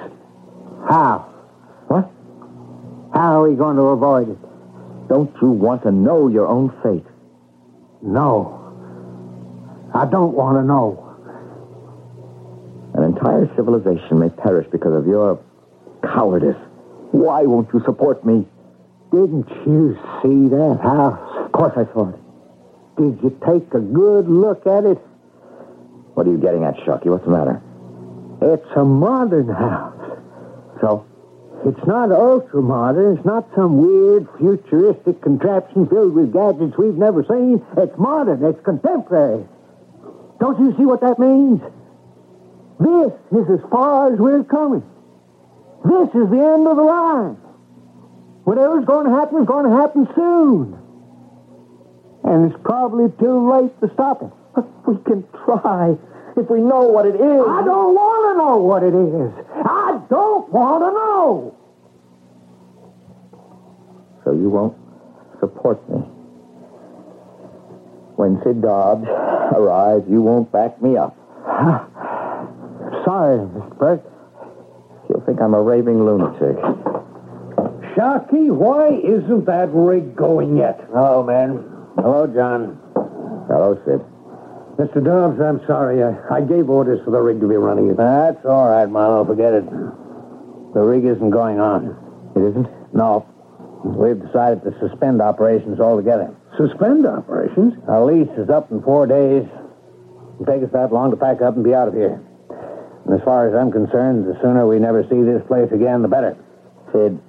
How? What? How are we going to avoid it? Don't you want to know your own fate? No. I don't want to know. An entire civilization may perish because of your cowardice. Why won't you support me? Didn't you see that house? Of course I saw it. Did you take a good look at it? What are you getting at, Sharky? What's the matter? It's a modern house. So? It's not ultra modern. It's not some weird futuristic contraption filled with gadgets we've never seen. It's modern. It's contemporary. Don't you see what that means? This is as far as we're coming. This is the end of the line. Whatever's going to happen is going to happen soon. And it's probably too late to stop it. But we can try if we know what it is. I don't want to know what it is. I don't want to know. So you won't support me. When Sid Dobbs arrives, you won't back me up. Sorry, Mr. Perk. You'll think I'm a raving lunatic. Sharky, why isn't that rig going yet? Hello, man. Hello, John. Hello, Sid. Mr. Dobbs, I'm sorry. I, I gave orders for the rig to be running. That's all right, Milo. Forget it. The rig isn't going on. It isn't? No. We've decided to suspend operations altogether. Suspend operations? Our lease is up in four days. It'll take us that long to pack up and be out of here. And as far as I'm concerned, the sooner we never see this place again, the better. Sid,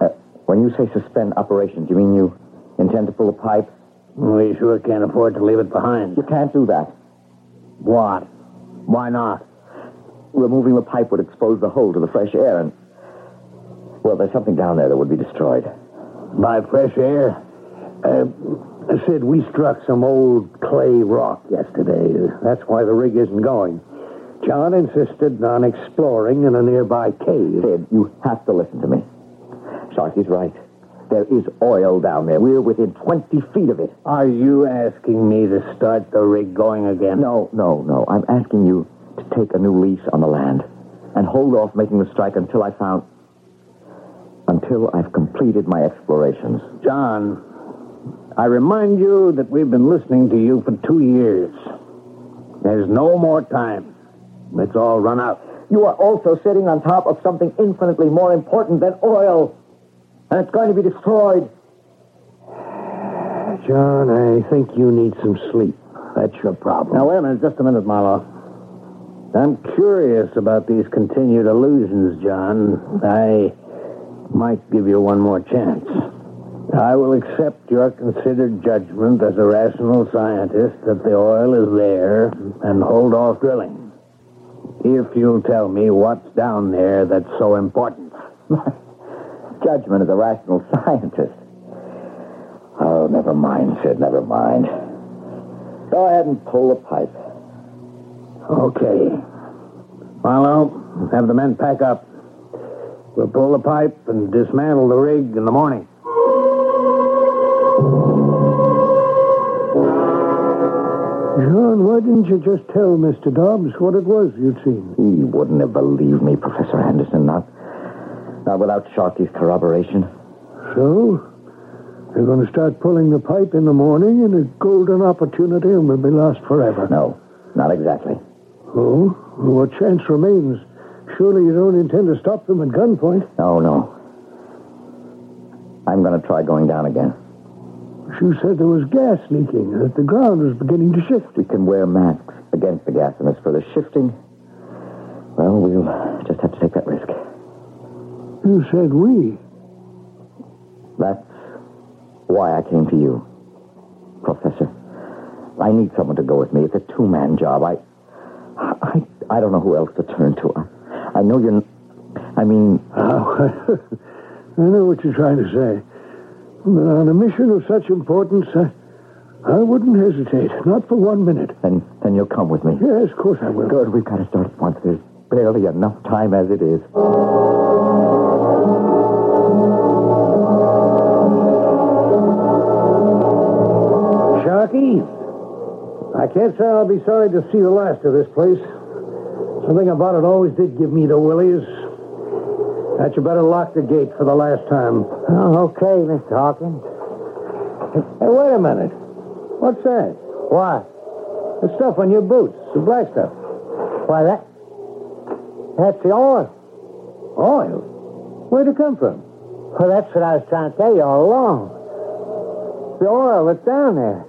uh, when you say suspend operations, you mean you intend to pull a pipe? We sure can't afford to leave it behind. You can't do that. What? Why not? Removing the pipe would expose the hole to the fresh air, and. Well, there's something down there that would be destroyed. By fresh air? Uh, Sid, we struck some old clay rock yesterday. That's why the rig isn't going. John insisted on exploring in a nearby cave. Sid, you have to listen to me. Sharky's right. There is oil down there. We're within 20 feet of it. Are you asking me to start the rig going again? No, no, no. I'm asking you to take a new lease on the land and hold off making the strike until I found. until I've completed my explorations. John, I remind you that we've been listening to you for two years. There's no more time. It's all run out. You are also sitting on top of something infinitely more important than oil. And it's going to be destroyed. John, I think you need some sleep. That's your problem. Now, wait a minute, just a minute, Marlowe. I'm curious about these continued illusions, John. I might give you one more chance. I will accept your considered judgment as a rational scientist that the oil is there and hold off drilling. If you'll tell me what's down there that's so important. My Judgment as a rational scientist. Oh, never mind, Sid, never mind. Go ahead and pull the pipe. Okay. Marlowe, have the men pack up. We'll pull the pipe and dismantle the rig in the morning. John, why didn't you just tell Mr. Dobbs what it was you'd seen? He wouldn't have believed me, Professor Henderson, not, not without Sharky's corroboration. So? They're going to start pulling the pipe in the morning, and a golden opportunity and will be lost forever. No, not exactly. Oh? Well, what chance remains? Surely you don't intend to stop them at gunpoint. No, no. I'm going to try going down again. She said there was gas leaking and that the ground was beginning to shift. We can wear masks against the gas, and as for the shifting, well, we'll just have to take that risk. You said we. That's why I came to you, Professor. I need someone to go with me. It's a two-man job. I, I, I don't know who else to turn to. I, I know you're. I mean, Oh, I know what you're trying to say. On a mission of such importance, I, I wouldn't hesitate. Not for one minute. then then you'll come with me. Yes, of course I will. Good. We've got to start at once. There's barely enough time as it is. Sharky, I can't say I'll be sorry to see the last of this place. Something about it always did give me the willies. That you better lock the gate for the last time. Oh, okay, Mr. Hawkins. Hey, wait a minute. What's that? What? The stuff on your boots, the black stuff. Why, that... That's the oil. Oil? Where'd it come from? Well, that's what I was trying to tell you all along. The oil that's down there.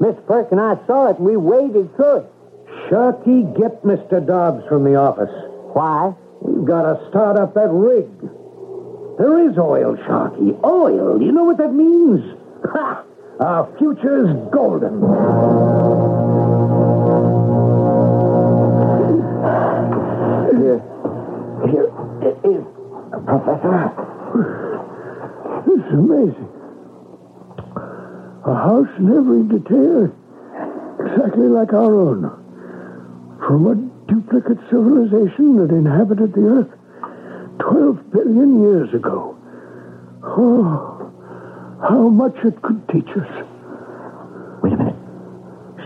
Miss Perk and I saw it, and we waded through it. Sharky, get Mr. Dobbs from the office. Why? We've got to start up that rig. There is oil, Sharky. Oil. You know what that means? Ha! Our future's golden. Here, here it is, Professor. This is amazing. A house in every detail, exactly like our own. From a duplicate civilization that inhabited the earth 12 billion years ago. Oh, how much it could teach us. Wait a minute.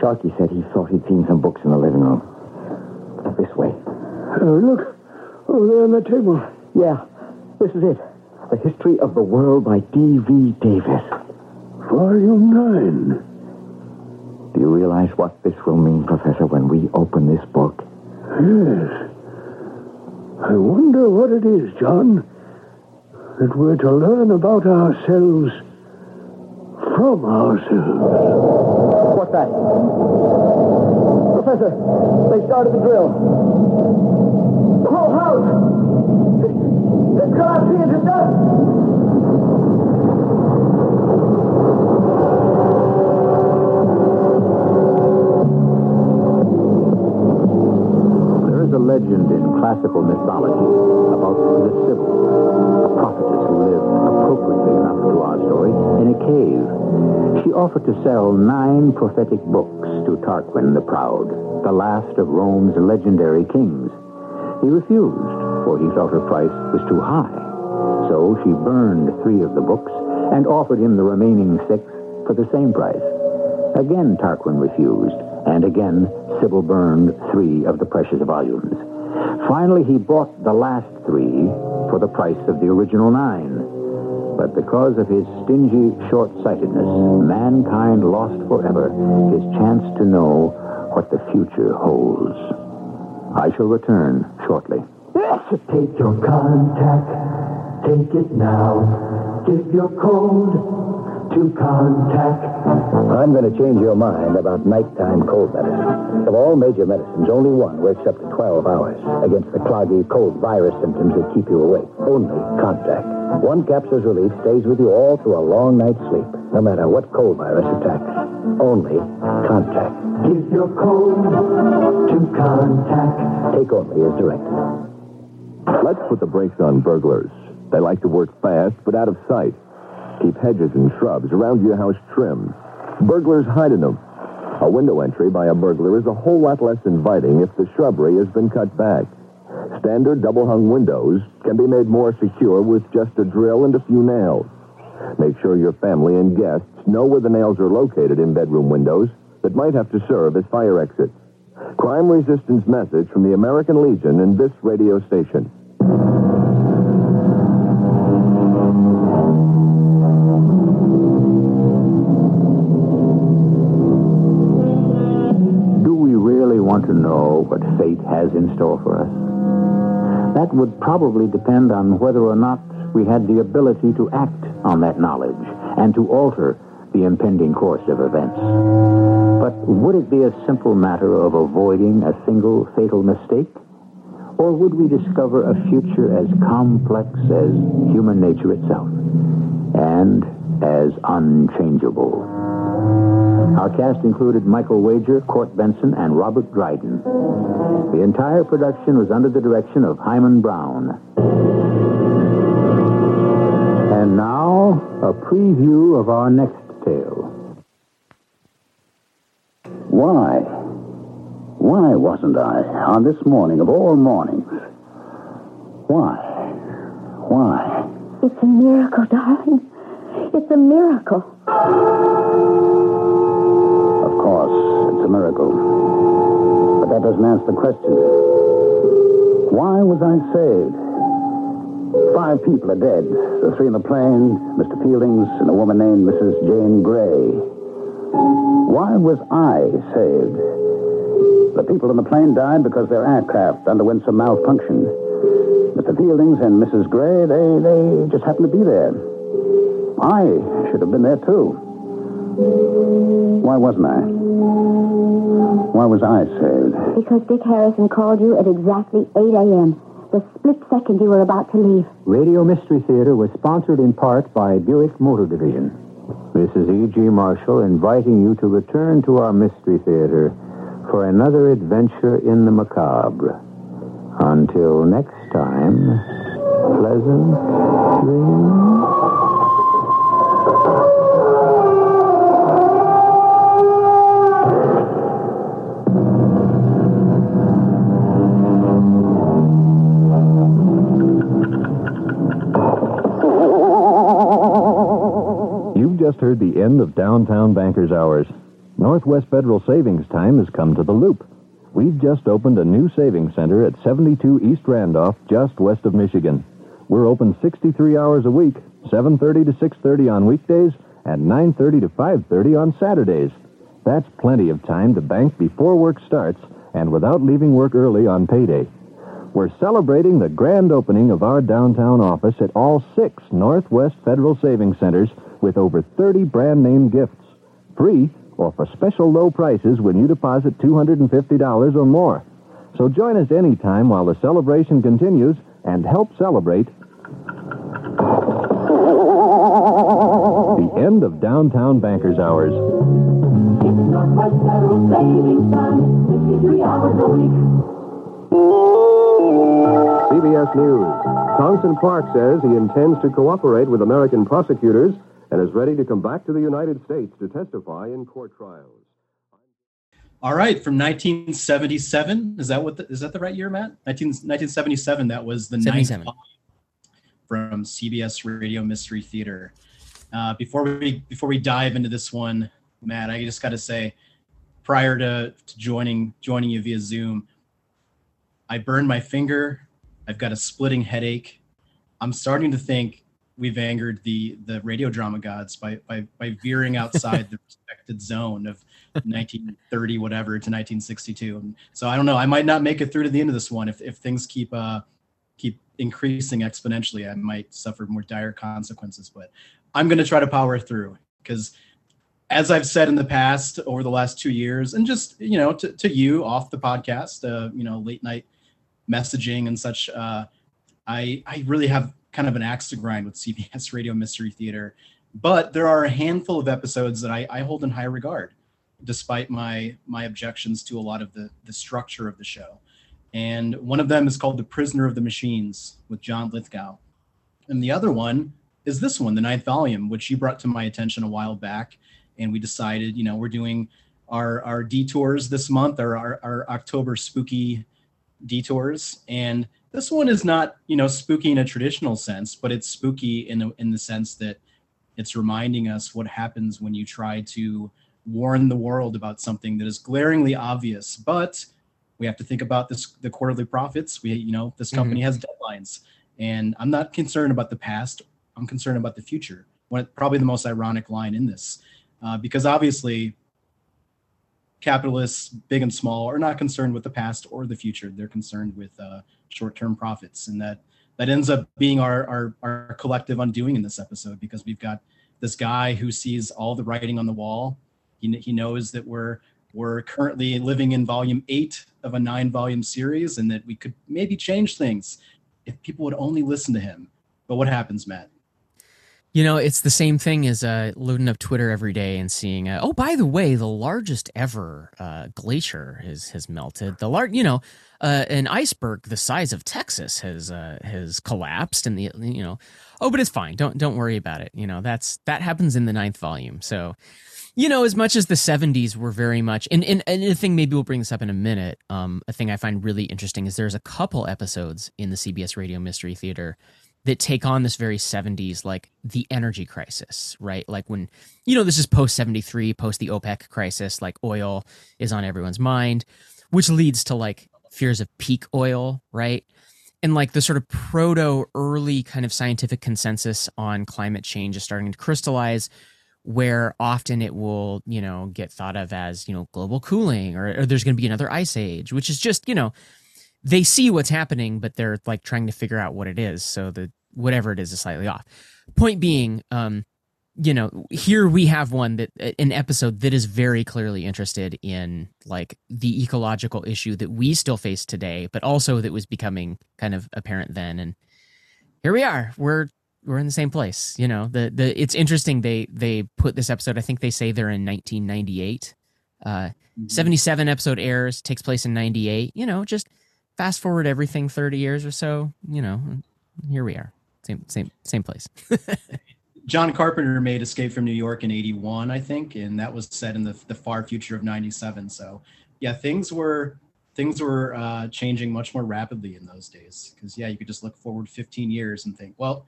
Sharky said he thought he'd seen some books in the living room. This way. Oh, look, oh, over there on the table. Yeah, this is it. The History of the World by D.V. Davis. Volume 9. Do you realize what this will mean, Professor, when we open this book? Yes. I wonder what it is, John, that we're to learn about ourselves from ourselves. What's that? Professor, they started the drill. Whole house! It's collapsing into dust! Is a legend in classical mythology about the Sibyl, a prophetess who lived appropriately enough to our story in a cave. She offered to sell nine prophetic books to Tarquin the Proud, the last of Rome's legendary kings. He refused, for he felt her price was too high. So she burned three of the books and offered him the remaining six for the same price. Again, Tarquin refused, and again, Sybil burned three of the precious volumes. Finally, he bought the last three for the price of the original nine. But because of his stingy short-sightedness, mankind lost forever his chance to know what the future holds. I shall return shortly. Take your Contac, take it now. Give your code to Contac. I'm going to change your mind about nighttime cold medicine. Of all major medicines, only one works up to 12 hours against the cloggy, cold virus symptoms that keep you awake. Only Contac. One capsule's relief stays with you all through a long night's sleep, no matter what cold virus attacks. Only Contac. Give your cold to Contac. Take only as directed. Let's put the brakes on burglars. They like to work fast, but out of sight. Keep hedges and shrubs around your house trimmed. Burglars hide in them. A window entry by a burglar is a whole lot less inviting if the shrubbery has been cut back. Standard double-hung windows can be made more secure with just a drill and a few nails. Make sure your family and guests know where the nails are located in bedroom windows that might have to serve as fire exits. Crime resistance message from the American Legion and this radio station. What fate has in store for us? That would probably depend on whether or not we had the ability to act on that knowledge and to alter the impending course of events. But would it be a simple matter of avoiding a single fatal mistake? Or would we discover a future as complex as human nature itself and as unchangeable? Our cast included Michael Wager, Court Benson, and Robert Dryden. The entire production was under the direction of Himan Brown. And now, a preview of our next tale. Why? Why wasn't I on this morning of all mornings? Why? Why? It's a miracle, darling. It's a miracle. A miracle. But that doesn't answer the question. Why was I saved? Five people are dead. The three in the plane, Mr. Fieldings, and a woman named Mrs. Jane Gray. Why was I saved? The people in the plane died because their aircraft underwent some malfunction. Mr. Fieldings and Mrs. Gray, they, they just happened to be there. I should have been there, too. Why wasn't I? Why was I saved? Because Dick Harrison called you at exactly 8 a.m., the split second you were about to leave. Radio Mystery Theater was sponsored in part by Buick Motor Division. This is E.G. Marshall inviting you to return to our Mystery Theater for another adventure in the macabre. Until next time, pleasant dreams. Just heard the end of Downtown Bankers Hours. Northwest Federal Savings Time has come to the loop. We've just opened a new savings center at 72 East Randolph, just west of Michigan. We're open 63 hours a week, 7:30 to 6:30 on weekdays and 9:30 to 5:30 on Saturdays. That's plenty of time to bank before work starts and without leaving work early on payday. We're celebrating the grand opening of our downtown office at all six Northwest Federal Savings Centers with over 30 brand name gifts. Free or for special low prices when you deposit $250 or more. So join us anytime while the celebration continues and help celebrate the end of Downtown Bankers Hours. Northwest Federal Savings Time, 63 hours a week. CBS News. Tongsun Park says he intends to cooperate with American prosecutors and is ready to come back to the United States to testify in court trials. All right, from 1977. Is that what? The, is that the right year, Matt? 19, 1977. That was the ninth volume from CBS Radio Mystery Theater. Uh, before we before we dive into this one, Matt, I just got to say, prior to, to joining joining you via Zoom, I burned my finger. I've got a splitting headache. I'm starting to think we've angered the the radio drama gods by by, by veering outside the respected zone of 1930 whatever to 1962. And so I don't know. I might not make it through to the end of this one if if things keep uh keep increasing exponentially. I might suffer more dire consequences, but I'm going to try to power through because as I've said in the past over the last two years, and just you know to, to you off the podcast, uh, you know late night messaging and such, uh, I I really have kind of an axe to grind with CBS Radio Mystery Theater, but there are a handful of episodes that I, I hold in high regard, despite my my objections to a lot of the the structure of the show. And one of them is called The Prisoner of the Machines with John Lithgow, and the other one is this one, the ninth volume, which you brought to my attention a while back, and we decided, you know, we're doing our our detours this month, our our, our October spooky detours, and this one is not, you know, spooky in a traditional sense, but it's spooky in a, in the sense that it's reminding us what happens when you try to warn the world about something that is glaringly obvious, but we have to think about this the quarterly profits. We, you know, this company has deadlines, and I'm not concerned about the past. I'm concerned about the future. One, probably the most ironic line in this, uh, because obviously capitalists, big and small, are not concerned with the past or the future. They're concerned with uh, short-term profits, and that that ends up being our, our our collective undoing in this episode because we've got this guy who sees all the writing on the wall. He, he knows that we're we're currently living in volume eight of a nine volume series, and that we could maybe change things if people would only listen to him. But what happens, Matt? You know, it's the same thing as uh, loading up Twitter every day and seeing. Uh, oh, by the way, the largest ever uh, glacier has has melted. The large, you know, uh, an iceberg the size of Texas has uh, has collapsed, and the you know, oh, but it's fine. Don't don't worry about it. You know, that's that happens in the ninth volume. So, you know, as much as the '70s were very much, and and, and a thing maybe we'll bring this up in a minute. Um, a thing I find really interesting is there's a couple episodes in the CBS Radio Mystery Theater that take on this very 70s like the energy crisis right? Like when you know this is post 73 post the opec crisis like oil is on everyone's mind which leads to like fears of peak oil right? And like the sort of proto early kind of scientific consensus on climate change is starting to crystallize where often it will you know get thought of as you know global cooling or, or there's going to be another ice age which is just you know they see what's happening, but they're like trying to figure out what it is. So the whatever it is is slightly off. Point being, um, you know, here we have one that an episode that is very clearly interested in like the ecological issue that we still face today, but also that was becoming kind of apparent then. And here we are. We're we're in the same place. You know, the the it's interesting they they put this episode. I think they say they're in 1998. Uh, mm-hmm. 77 episode airs takes place in 98. You know, just fast forward everything 30 years or so. You know, here we are same same same place. John Carpenter made Escape from New York in 81, I think, and that was set in the, the far future of 97. So, yeah, things were things were uh, changing much more rapidly in those days because yeah, you could just look forward 15 years and think, well,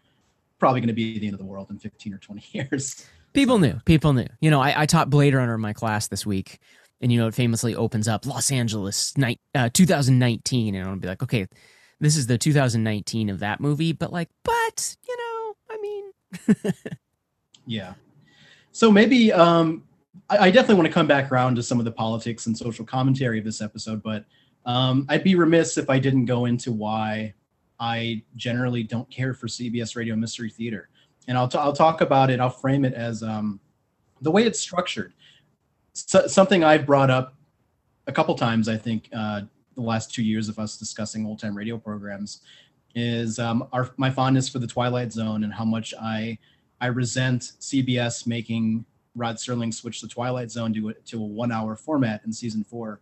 probably going to be the end of the world in 15 or 20 years. People knew. People knew. You know, I, I taught Blade Runner in my class this week, and you know, it famously opens up Los Angeles, night, uh, 2019, and I'll be like, okay, this is the 2019 of that movie, but like, but you know, I mean, yeah. So maybe um, I, I, definitely want to come back around to some of the politics and social commentary of this episode, but um, I'd be remiss if I didn't go into why I generally don't care for CBS Radio Mystery Theater, and I'll t- I'll talk about it. I'll frame it as um, the way it's structured. So, something I've brought up a couple times, I think, uh, the last two years of us discussing old time radio programs is um, our my fondness for the Twilight Zone and how much I I resent CBS making Rod Serling switch the Twilight Zone to a, to a one hour format in season four,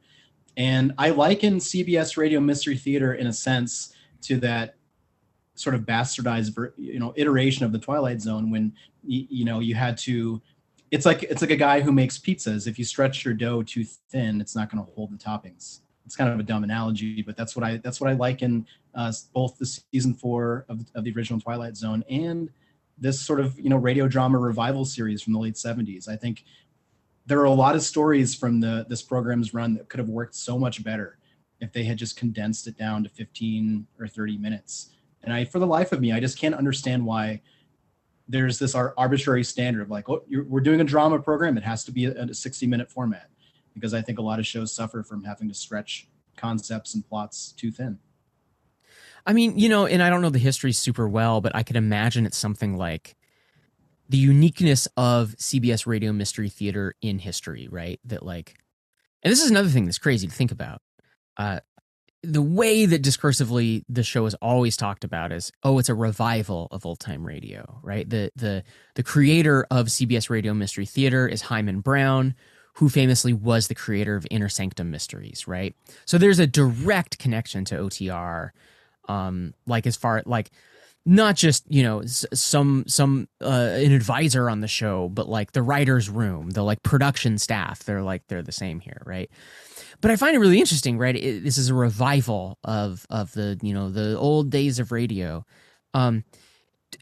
and I liken CBS Radio Mystery Theater in a sense to that sort of bastardized you know iteration of the Twilight Zone when you, know you had to it's like it's like a guy who makes pizzas if you stretch your dough too thin it's not going to hold the toppings it's kind of a dumb analogy, but that's what I that's what I like in uh, both the season four of, of the original Twilight Zone and this sort of you know radio drama revival series from the late 70s. I think there are a lot of stories from the this program's run that could have worked so much better if they had just condensed it down to 15 or 30 minutes. And I, for the life of me, I just can't understand why there's this arbitrary standard of like, oh, we're doing a drama program. It has to be a, a 60 minute format because I think a lot of shows suffer from having to stretch concepts and plots too thin. I mean, you know, and I don't know the history super well, but I can imagine it's something like the uniqueness of CBS Radio Mystery Theater in history, right? That like, and this is another thing that's crazy to think about. Uh, the way that discursively the show is always talked about is, oh, it's a revival of old time radio, right? The the the creator of CBS Radio Mystery Theater is Himan Brown, who famously was the creator of Inner Sanctum Mysteries, right? So there's a direct connection to OTR, um, like as far like not just you know some some uh, an advisor on the show, but like the writers' room, the like production staff. They're like they're the same here, right? But I find it really interesting, right? It, this is a revival of of the you know the old days of radio. Um,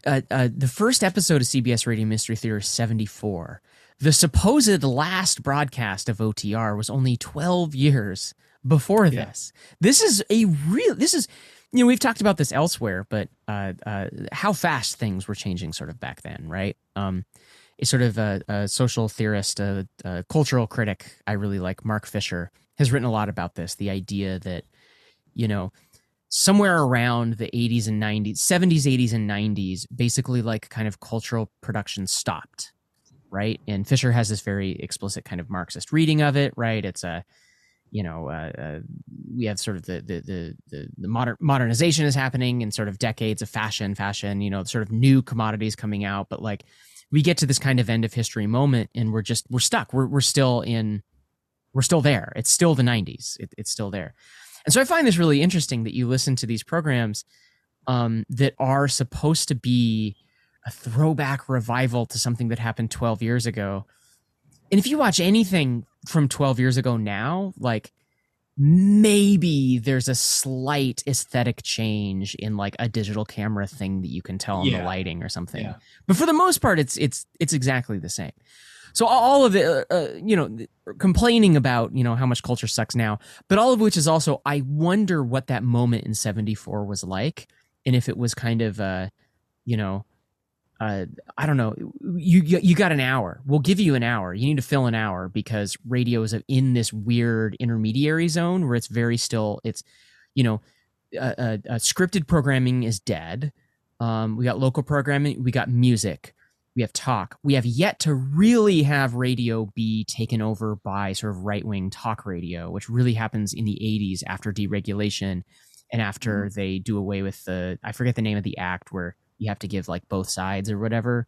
uh, uh, the first episode of CBS Radio Mystery Theater is 74. The supposed last broadcast of OTR was only 12 years before yeah. this. This is a real, this is, you know, we've talked about this elsewhere, but uh, uh, how fast things were changing sort of back then, right? Um, a sort of a, a social theorist, a, a, cultural critic I really like, Mark Fisher, has written a lot about this. The idea that, you know, somewhere around the 80s and 90s, 70s, 80s, and 90s, basically like kind of cultural production stopped right? And Fisher has this very explicit kind of Marxist reading of it, right? It's a you know, uh, uh, we have sort of the the the the, the modern modernization is happening and sort of decades of fashion, fashion, you know, sort of new commodities coming out, but like we get to this kind of end of history moment and we're just we're stuck. We're we're still in we're still there. It's still the 90s. It, it's still there. And so I find this really interesting that you listen to these programs um, that are supposed to be a throwback revival to something that happened 12 years ago. And if you watch anything from 12 years ago now, like maybe there's a slight aesthetic change in like a digital camera thing that you can tell on Yeah. the lighting or something. Yeah. But for the most part it's it's it's exactly the same. So all of it, uh, uh, you know, complaining about you know how much culture sucks now, but all of which is also I wonder what that moment in '74 was like, and if it was kind of, uh, you know, uh, I don't know. You you got an hour. We'll give you an hour. You need to fill an hour because radio is in this weird intermediary zone where it's very still. It's, you know, uh, uh, scripted programming is dead. Um, we got local programming. We got music. We have talk. We have yet to really have radio be taken over by sort of right wing talk radio, which really happens in the 80s after deregulation and after mm-hmm. they do away with the, I forget the name of the act where you have to give like both sides or whatever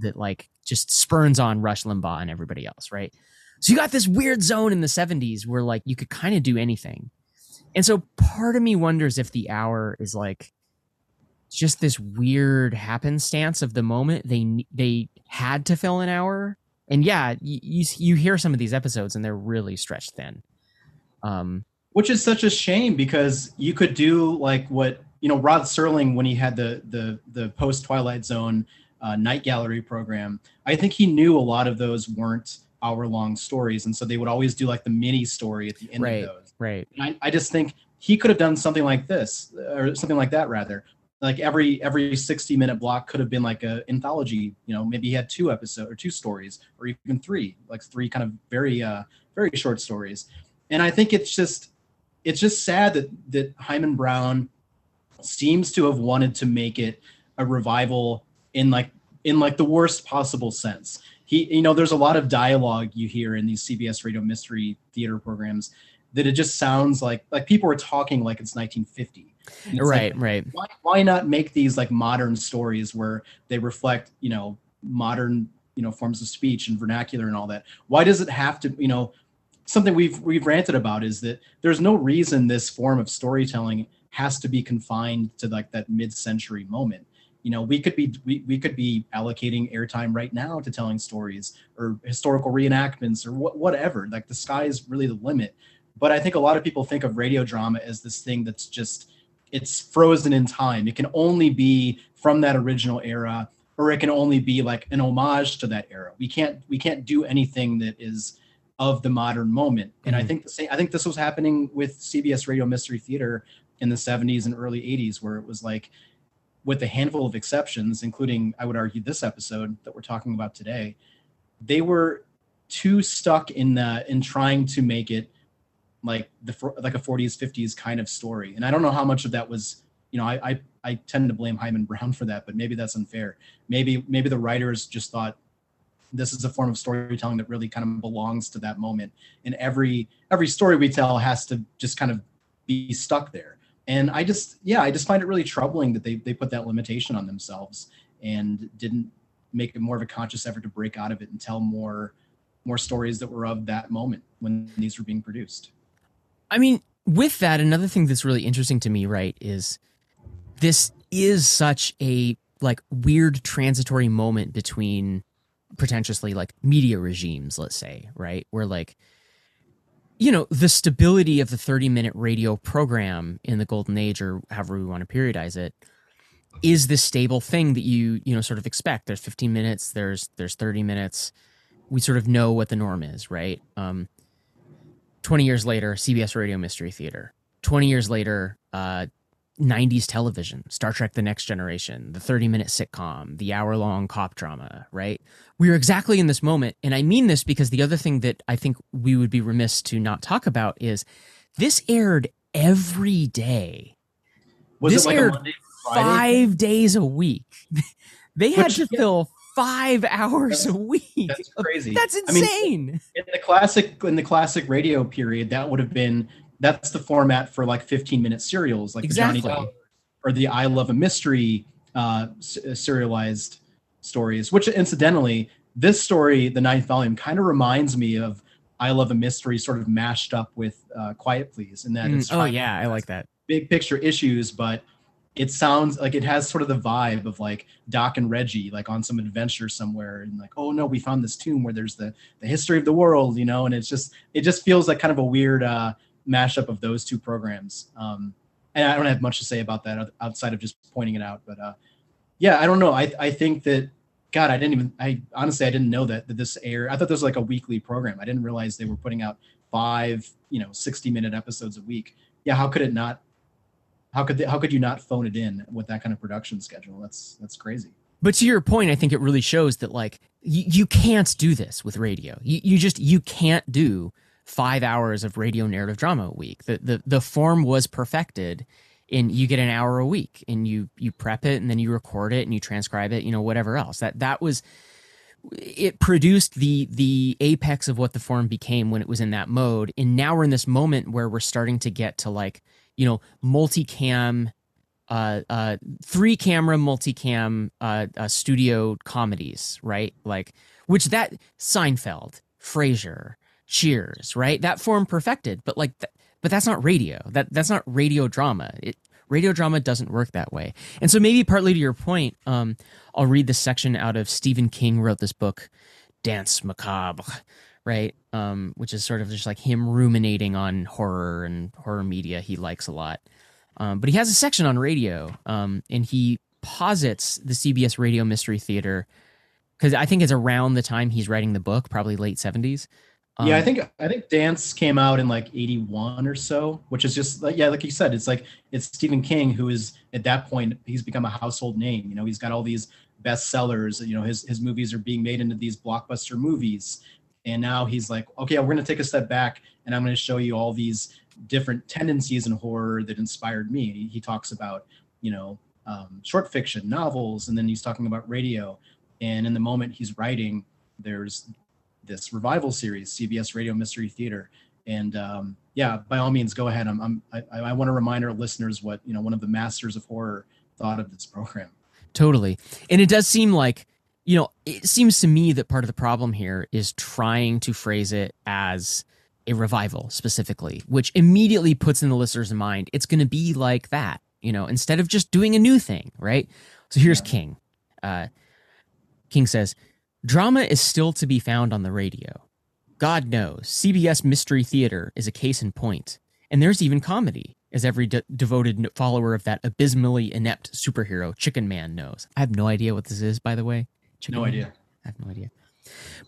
that like just spurns on Rush Limbaugh and everybody else, right? So you got this weird zone in the 70s where like you could kind of do anything. And so part of me wonders if the hour is like just this weird happenstance of the moment they they had to fill an hour. And yeah, you you, you hear some of these episodes and they're really stretched thin. Um which is such a shame because you could do like what you know Rod Serling when he had the the the post Twilight Zone uh, night gallery program. I think he knew a lot of those weren't hour long stories, and so they would always do like the mini story at the end right, of those. right. And I, I just think he could have done something like this or something like that rather. Like every every 60 minute block could have been like a anthology, you know, maybe he had two episodes or two stories or even three, like three kind of very uh very short stories. And I think it's just it's just sad that that Himan Brown seems to have wanted to make it a revival in like in like the worst possible sense. He you know there's a lot of dialogue you hear in these CBS radio mystery theater programs that it just sounds like like people are talking like it's 1950. It's Right, like, right. Why, why not make these like modern stories where they reflect you know modern you know forms of speech and vernacular and all that? Why does it have to you know something we've we've ranted about is that there's no reason this form of storytelling has to be confined to like that mid-century moment you know we could be we, we could be allocating airtime right now to telling stories or historical reenactments or wh- whatever like the sky is really the limit but i think a lot of people think of radio drama as this thing that's just it's frozen in time it can only be from that original era or it can only be like an homage to that era we can't we can't do anything that is of the modern moment. And I Mhm. think the same, I think this was happening with CBS Radio Mystery Theater in the 70s and early 80s, where it was like, with a handful of exceptions, including I would argue this episode that we're talking about today, they were too stuck in the in trying to make it like the like a 40s 50s kind of story. And I don't know how much of that was, you know, I I, I tend to blame Himan Brown for that, but maybe that's unfair. Maybe maybe the writers just thought this is a form of storytelling that really kind of belongs to that moment and every every story we tell has to just kind of be stuck there and i just yeah i just find it really troubling that they, they put that limitation on themselves and didn't make it more of a conscious effort to break out of it and tell more more stories that were of that moment when these were being produced I mean, with that, another thing that's really interesting to me, right, is this is such a like weird transitory moment between pretentiously like media regimes, let's say, right? Where like you know, the stability of the 30 minute radio program in the golden age or however we want to periodize it is this stable thing that you, you know, sort of expect. There's 15 minutes, there's there's 30 minutes. We sort of know what the norm is, right? Um 20 years later, CBS Radio Mystery Theater. 20 years later, uh, 90s television, Star Trek The Next Generation, the 30 minute sitcom, the hour long cop drama, right? We are exactly in this moment. And I mean this because the other thing that I think we would be remiss to not talk about is this aired every day. Was it this like aired five days a week. they had Which- to fill five hours a week. That's crazy. That's I mean, insane. in the classic in the classic radio period, that would have been that's the format for like 15 minute serials, like Exactly. the Johnny Dollar or the I Love a Mystery uh, serialized stories. Which incidentally, this story, the ninth volume, kind of reminds me of I Love a Mystery, sort of mashed up with uh, Quiet Please, and that Mm, it's oh yeah, I like that. big picture issues, but it sounds like it has sort of the vibe of like Doc and Reggie, like on some adventure somewhere, and like, oh no, we found this tomb where there's the the history of the world, you know, and it's just it just feels like kind of a weird uh, mashup of those two programs. Um, and I don't have much to say about that outside of just pointing it out, but uh, yeah, I don't know. I I think that God, I didn't even I honestly I didn't know that that this air. I thought this was like a weekly program. I didn't realize they were putting out five, you know, 60 minute episodes a week. Yeah, how could it not how could they, how could you not phone it in with that kind of production schedule? That's that's crazy. But to your point, I think it really shows that like you, you can't do this with radio. You you just you can't do five hours of radio narrative drama a week. The the the form was perfected and you get an hour a week and you you prep it and then you record it and you transcribe it, you know, whatever else. That that was it produced the the apex of what the form became when it was in that mode. And now we're in this moment where we're starting to get to like, you know, multicam uh, uh, three camera multicam uh, uh, studio comedies, right? Like, which that Seinfeld, Frasier, Cheers, right? That form perfected, but like, th- but that's not radio. That that's not radio drama. It radio drama doesn't work that way. And so maybe partly to your point, um, I'll read this section out of Stephen King wrote this book, Danse Macabre, right? Um, which is sort of just like him ruminating on horror and horror media he likes a lot. Um, but he has a section on radio, um, and he posits the CBS Radio Mystery Theater because I think it's around the time he's writing the book, probably late seventies. yeah, I Um, think I think Danse came out in like '81 or so, which is just like yeah, like you said, it's like it's Stephen King who is at that point he's become a household name. You know, he's got all these bestsellers. You know, his his movies are being made into these blockbuster movies, and now he's like, okay, we're going to take a step back, and I'm going to show you all these different tendencies in horror that inspired me. He, talks about you know um, short fiction, novels, and then he's talking about radio. And in the moment he's writing, there's this revival series, CBS Radio Mystery Theater. And um, yeah, by all means, go ahead. I'm, I'm I, I want to remind our listeners what you know one of the masters of horror thought of this program. Totally. And it does seem like, you know, it seems to me that part of the problem here is trying to phrase it as a revival specifically, which immediately puts in the listener's mind it's going to be like that, you know, instead of just doing a new thing, right? So here's King. Uh, King says, Drama is still to be found on the radio. God knows, CBS Mystery Theater is a case in point. And there's even comedy, as every de- devoted follower of that abysmally inept superhero, Chicken Man, knows. I have no idea what this is, by the way. No idea. I have no idea.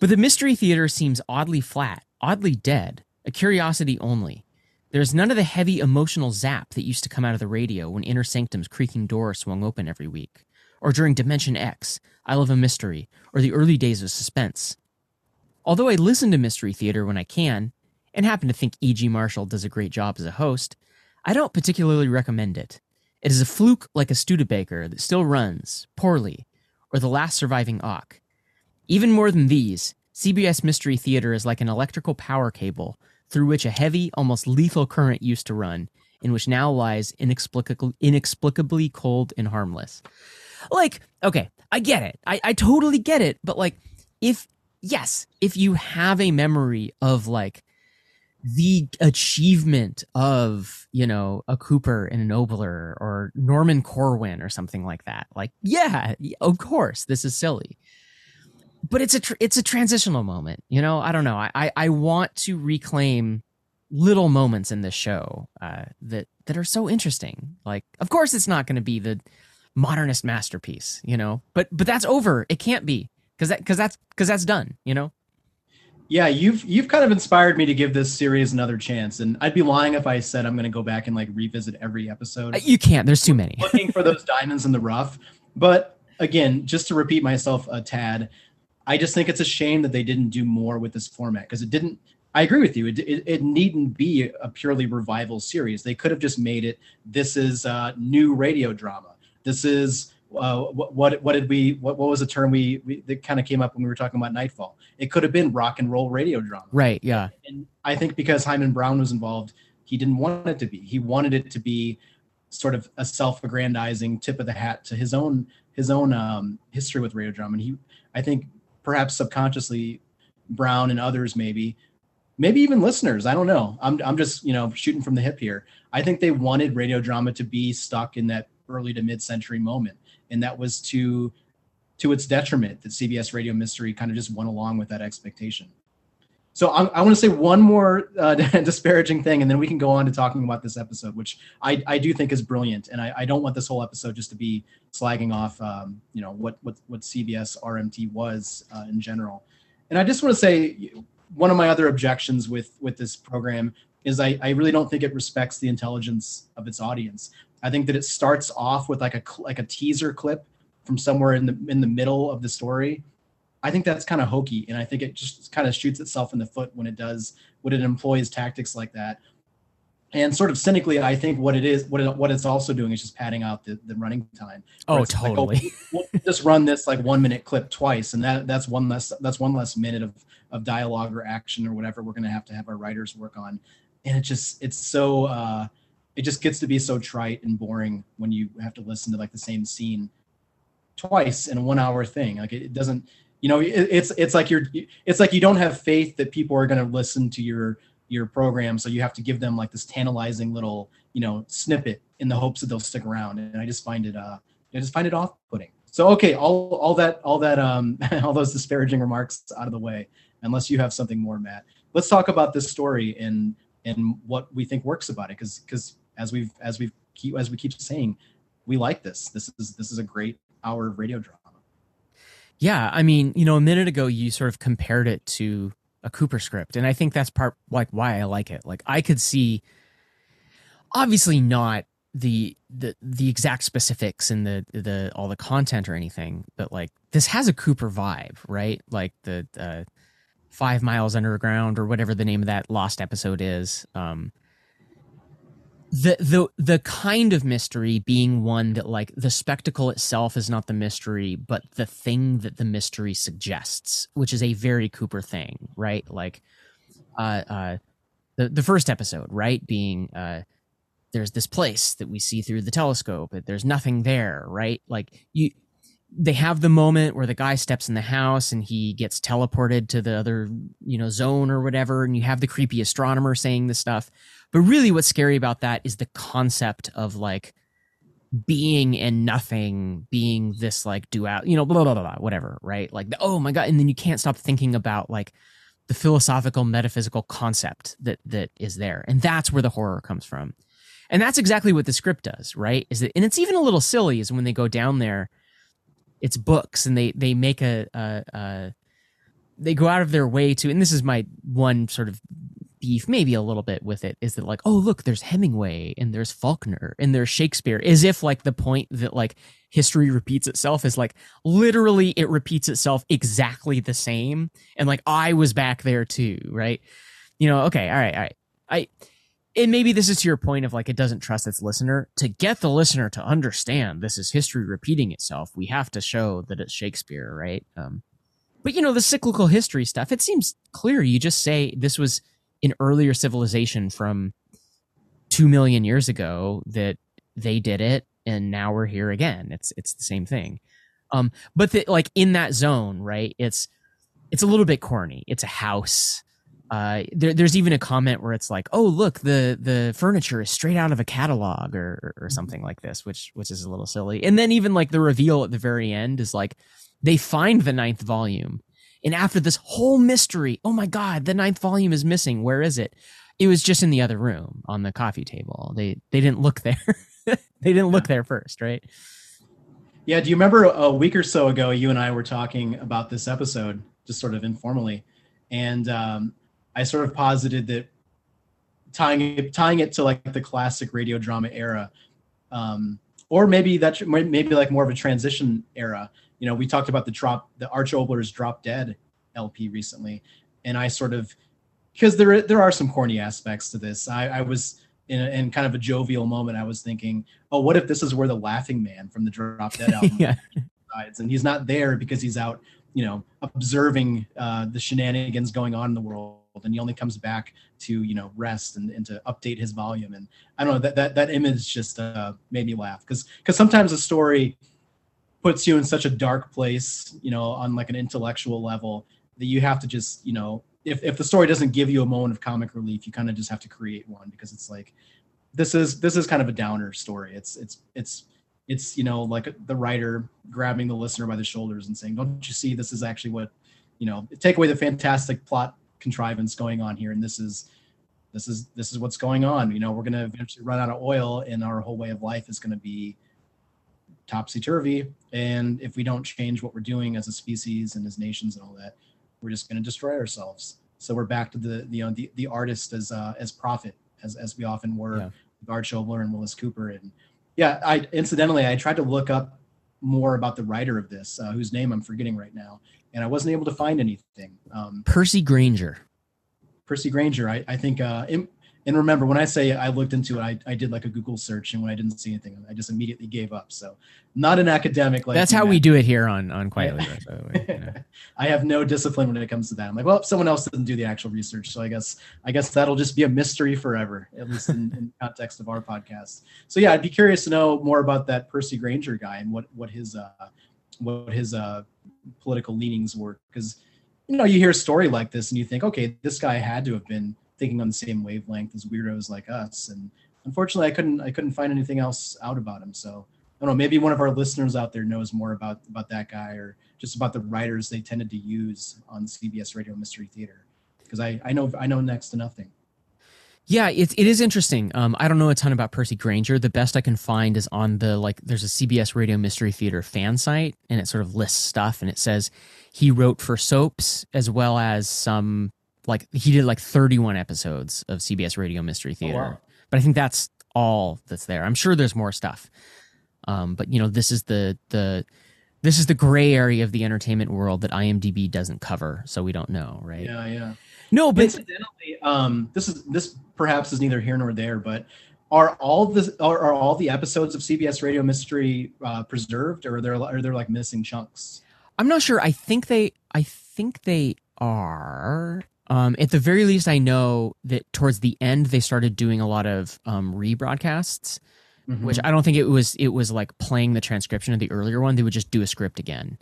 But the Mystery Theater seems oddly flat, oddly dead, a curiosity only. There's none of the heavy emotional zap that used to come out of the radio when Inner Sanctum's creaking door swung open every week, or during Dimension X, I Love a Mystery, or the early days of suspense. Although I listen to Mystery Theater when I can, and happen to think E.G. Marshall does a great job as a host, I don't particularly recommend it. It is a fluke like a Studebaker that still runs, poorly, or the last surviving Auk. Even more than these, CBS Mystery Theater is like an electrical power cable through which a heavy, almost lethal current used to run, in which now lies inexplicably, inexplicably cold and harmless. Like, okay, I get it. I, I totally get it. But like, if, yes, if you have a memory of like the achievement of, you know, a Cooper and an Oboler or Norman Corwin or something like that, like, yeah, of course, this is silly. But it's a tr- it's a transitional moment you know? I don't know. I i, I want to reclaim little moments in this show uh, that that are so interesting. Like of course it's not going to be the modernist masterpiece you know? But but that's over. It can't be because that because that's because that's done you know Yeah, you've you've kind of inspired me to give this series another chance, and I'd be lying if I said I'm going to go back and like revisit every episode. Uh, you can't there's too many looking for those diamonds in the rough. But again, just to repeat myself a tad, I just think it's a shame that they didn't do more with this format because it didn't. I agree with you. It, it, it needn't be a purely revival series. They could have just made it. This is uh, new radio drama. This is uh, what, what what did we what, what was the term we, we that kind of came up when we were talking about Nightfall? It could have been rock and roll radio drama. Right. Yeah. And I think because Himan Brown was involved, he didn't want it to be. He wanted it to be sort of a self-aggrandizing tip of the hat to his own his own um, history with radio drama. And he, I think, perhaps subconsciously, Brown and others maybe, maybe even listeners. I don't know. I'm I'm just you know shooting from the hip here. I think they wanted radio drama to be stuck in that early to mid-century moment, and that was to to its detriment that CBS Radio Mystery kind of just went along with that expectation. So I, I want to say one more uh, disparaging thing, and then we can go on to talking about this episode, which I, I do think is brilliant. And I, I don't want this whole episode just to be slagging off, um, you know, what what what CBS RMT was uh, in general. And I just want to say one of my other objections with with this program is I, I really don't think it respects the intelligence of its audience. I think that it starts off with like a like a teaser clip from somewhere in the in the middle of the story I think that's kind of hokey, and I think it just kind of shoots itself in the foot when it does when it employs tactics like that. And sort of cynically, I think what it is, what it, what it's also doing is just padding out the, the running time. Oh, totally. Like, oh, we'll just run this like one minute clip twice, and that that's one less that's one less minute of of dialogue or action or whatever we're going to have to have our writers work on. And it just it's so uh, it just gets to be so trite and boring when you have to listen to like the same scene twice in a one hour thing. Like it, it doesn't you know it's it's like you're it's like you don't have faith that people are going to listen to your your program so you have to give them like this tantalizing little you know snippet in the hopes that they'll stick around. And i just find it uh i just find it off-putting. So okay all all that all that um all those disparaging remarks out of the way unless you have something more matt. Let's talk about this story and and what we think works about it because because as we've as we've keep as we keep saying we like this this is this is a great hour of radio drama yeah, I mean, you know, a minute ago you sort of compared it to a Cooper script, and I think that's part like why I like it. Like I could see, obviously not the the the exact specifics and the the all the content or anything, but like this has a Cooper vibe, right? Like the uh, Five Miles Underground or whatever the name of that lost episode is. Um, the the the kind of mystery being one that like the spectacle itself is not the mystery but the thing that the mystery suggests which is a very cooper thing right? Like uh uh the the first episode right? Being uh there's this place that we see through the telescope there's nothing there right? Like you they have the moment where the guy steps in the house and he gets teleported to the other you know zone or whatever and you have the creepy astronomer saying this stuff but really, what's scary about that is the concept of like being and nothing being this like dual, you know, blah, blah, blah, blah, whatever, right? Like, oh my God. And then you can't stop thinking about like the philosophical, metaphysical concept that that is there. And that's where the horror comes from. And that's exactly what the script does, right? Is that, and it's even a little silly is when they go down there, it's books and they they make a, a, a they go out of their way to, and this is my one sort of beef maybe a little bit with it is that like oh look there's hemingway and there's faulkner and there's shakespeare as if like the point that like history repeats itself is like literally it repeats itself exactly the same. And like i was back there too right? You know okay all right all right. I and maybe this is to your point of like it doesn't trust its listener. To get the listener to understand this is history repeating itself we have to show that it's shakespeare right? Um but you know the cyclical history stuff it seems clear. You just say this was an earlier civilization from two million years ago that they did it and now we're here again. It's it's the same thing. Um but the, like in that zone right it's it's a little bit corny. It's a house uh there, there's even a comment where it's like oh look the the furniture is straight out of a catalog or, or or something like this which which is a little silly and then even like the reveal at the very end is like they find the ninth volume and after this whole mystery, oh my God, the ninth volume is missing. Where is it? It was just in the other room on the coffee table. They they didn't look there. they didn't look there first, right? Yeah. Do you remember a week or so ago, you and I were talking about this episode, just sort of informally, and um, I sort of posited that tying it tying it to like the classic radio drama era, um, or maybe that maybe like more of a transition era you know, we talked about the drop, the Arch Oboler's Drop Dead LP recently, and I sort of because there there are some corny aspects to this. I, I was in, a, in kind of a jovial moment, I was thinking, oh, what if this is where the Laughing Man from the Drop Dead album yeah. resides, and he's not there because he's out, you know, observing uh, the shenanigans going on in the world, and he only comes back to you know rest and, and to update his volume. And I don't know that that that image just uh, made me laugh because because sometimes a story puts you in such a dark place, you know, on like an intellectual level that you have to just you know if, if the story doesn't give you a moment of comic relief you kind of just have to create one because it's like this is this is kind of a downer story it's it's it's it's you know like the writer grabbing the listener by the shoulders and saying don't you see this is actually what you know take away the fantastic plot contrivance going on here and this is this is this is what's going on you know we're going to eventually run out of oil and our whole way of life is going to be topsy turvy and if we don't change what we're doing as a species and as nations and all that we're just going to destroy ourselves. So we're back to the you know the, the artist as uh, as prophet as as we often were Yeah. with Arch Oboler and Willis Cooper and yeah I incidentally I tried to look up more about the writer of this uh, whose name I'm forgetting right now and I wasn't able to find anything. Um, Percy Granger. Percy Granger I I think uh, in, and remember when I say I looked into it I, I did like a Google search and when I didn't see anything I just immediately gave up. So not an academic like That's how Matt. we do it here on on Quietly. Rush, by the way, you know. I have no discipline when it comes to that. I'm like, well, someone else didn't do the actual research, so I guess I guess that'll just be a mystery forever, at least in, in context of our podcast. So yeah, I'd be curious to know more about that Percy Granger guy and what what his uh, what his uh, political leanings were, because you know you hear a story like this and you think, okay, this guy had to have been thinking on the same wavelength as weirdos like us, and unfortunately, I couldn't I couldn't find anything else out about him. So I don't know. Maybe one of our listeners out there knows more about about that guy or just about the writers they tended to use on CBS Radio Mystery Theater. Because I I know I know next to nothing. Yeah, it, it is interesting. Um, I don't know a ton about Percy Granger. The best I can find is on the like. There's a CBS Radio Mystery Theater fan site, and it sort of lists stuff, and it says he wrote for soaps as well as some like he did like 31 episodes of CBS Radio Mystery Theater. wow. But I think that's all that's there. I'm sure there's more stuff. Um, but you know, this is the the this is the gray area of the entertainment world that IMDb doesn't cover, so we don't know, right? Yeah, yeah. No, but incidentally, um, this is this perhaps is neither here nor there, but are all the are, are all the episodes of CBS Radio Mystery uh, preserved, or are there are there like missing chunks? I'm not sure. I think they I think they are. Um, at the very least, I know that towards the end they started doing a lot of um, rebroadcasts, Mhm. which I don't think it was it was like playing the transcription of the earlier one. They would just do a script again.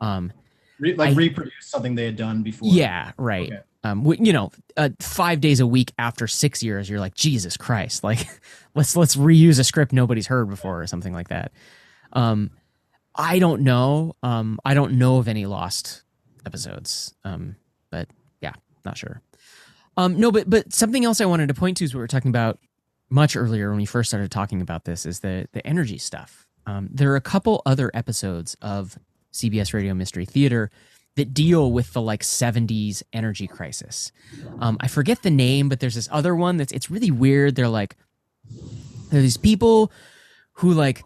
Um, Re- like I- reproduce something they had done before. yeah, right. Okay. Um, you know, uh, five days a week after six years, you're like Jesus Christ, like let's let's reuse a script nobody's heard before or something like that. Um, I don't know. Um, I don't know of any lost episodes. Um, but yeah, not sure. Um, no, but but something else I wanted to point to is what we were talking about much earlier when we first started talking about this is the the energy stuff. Um, there are a couple other episodes of CBS Radio Mystery Theater that deal with the like 70s energy crisis. Um, I forget the name, but there's this other one that's it's really weird. They're like there are these people who like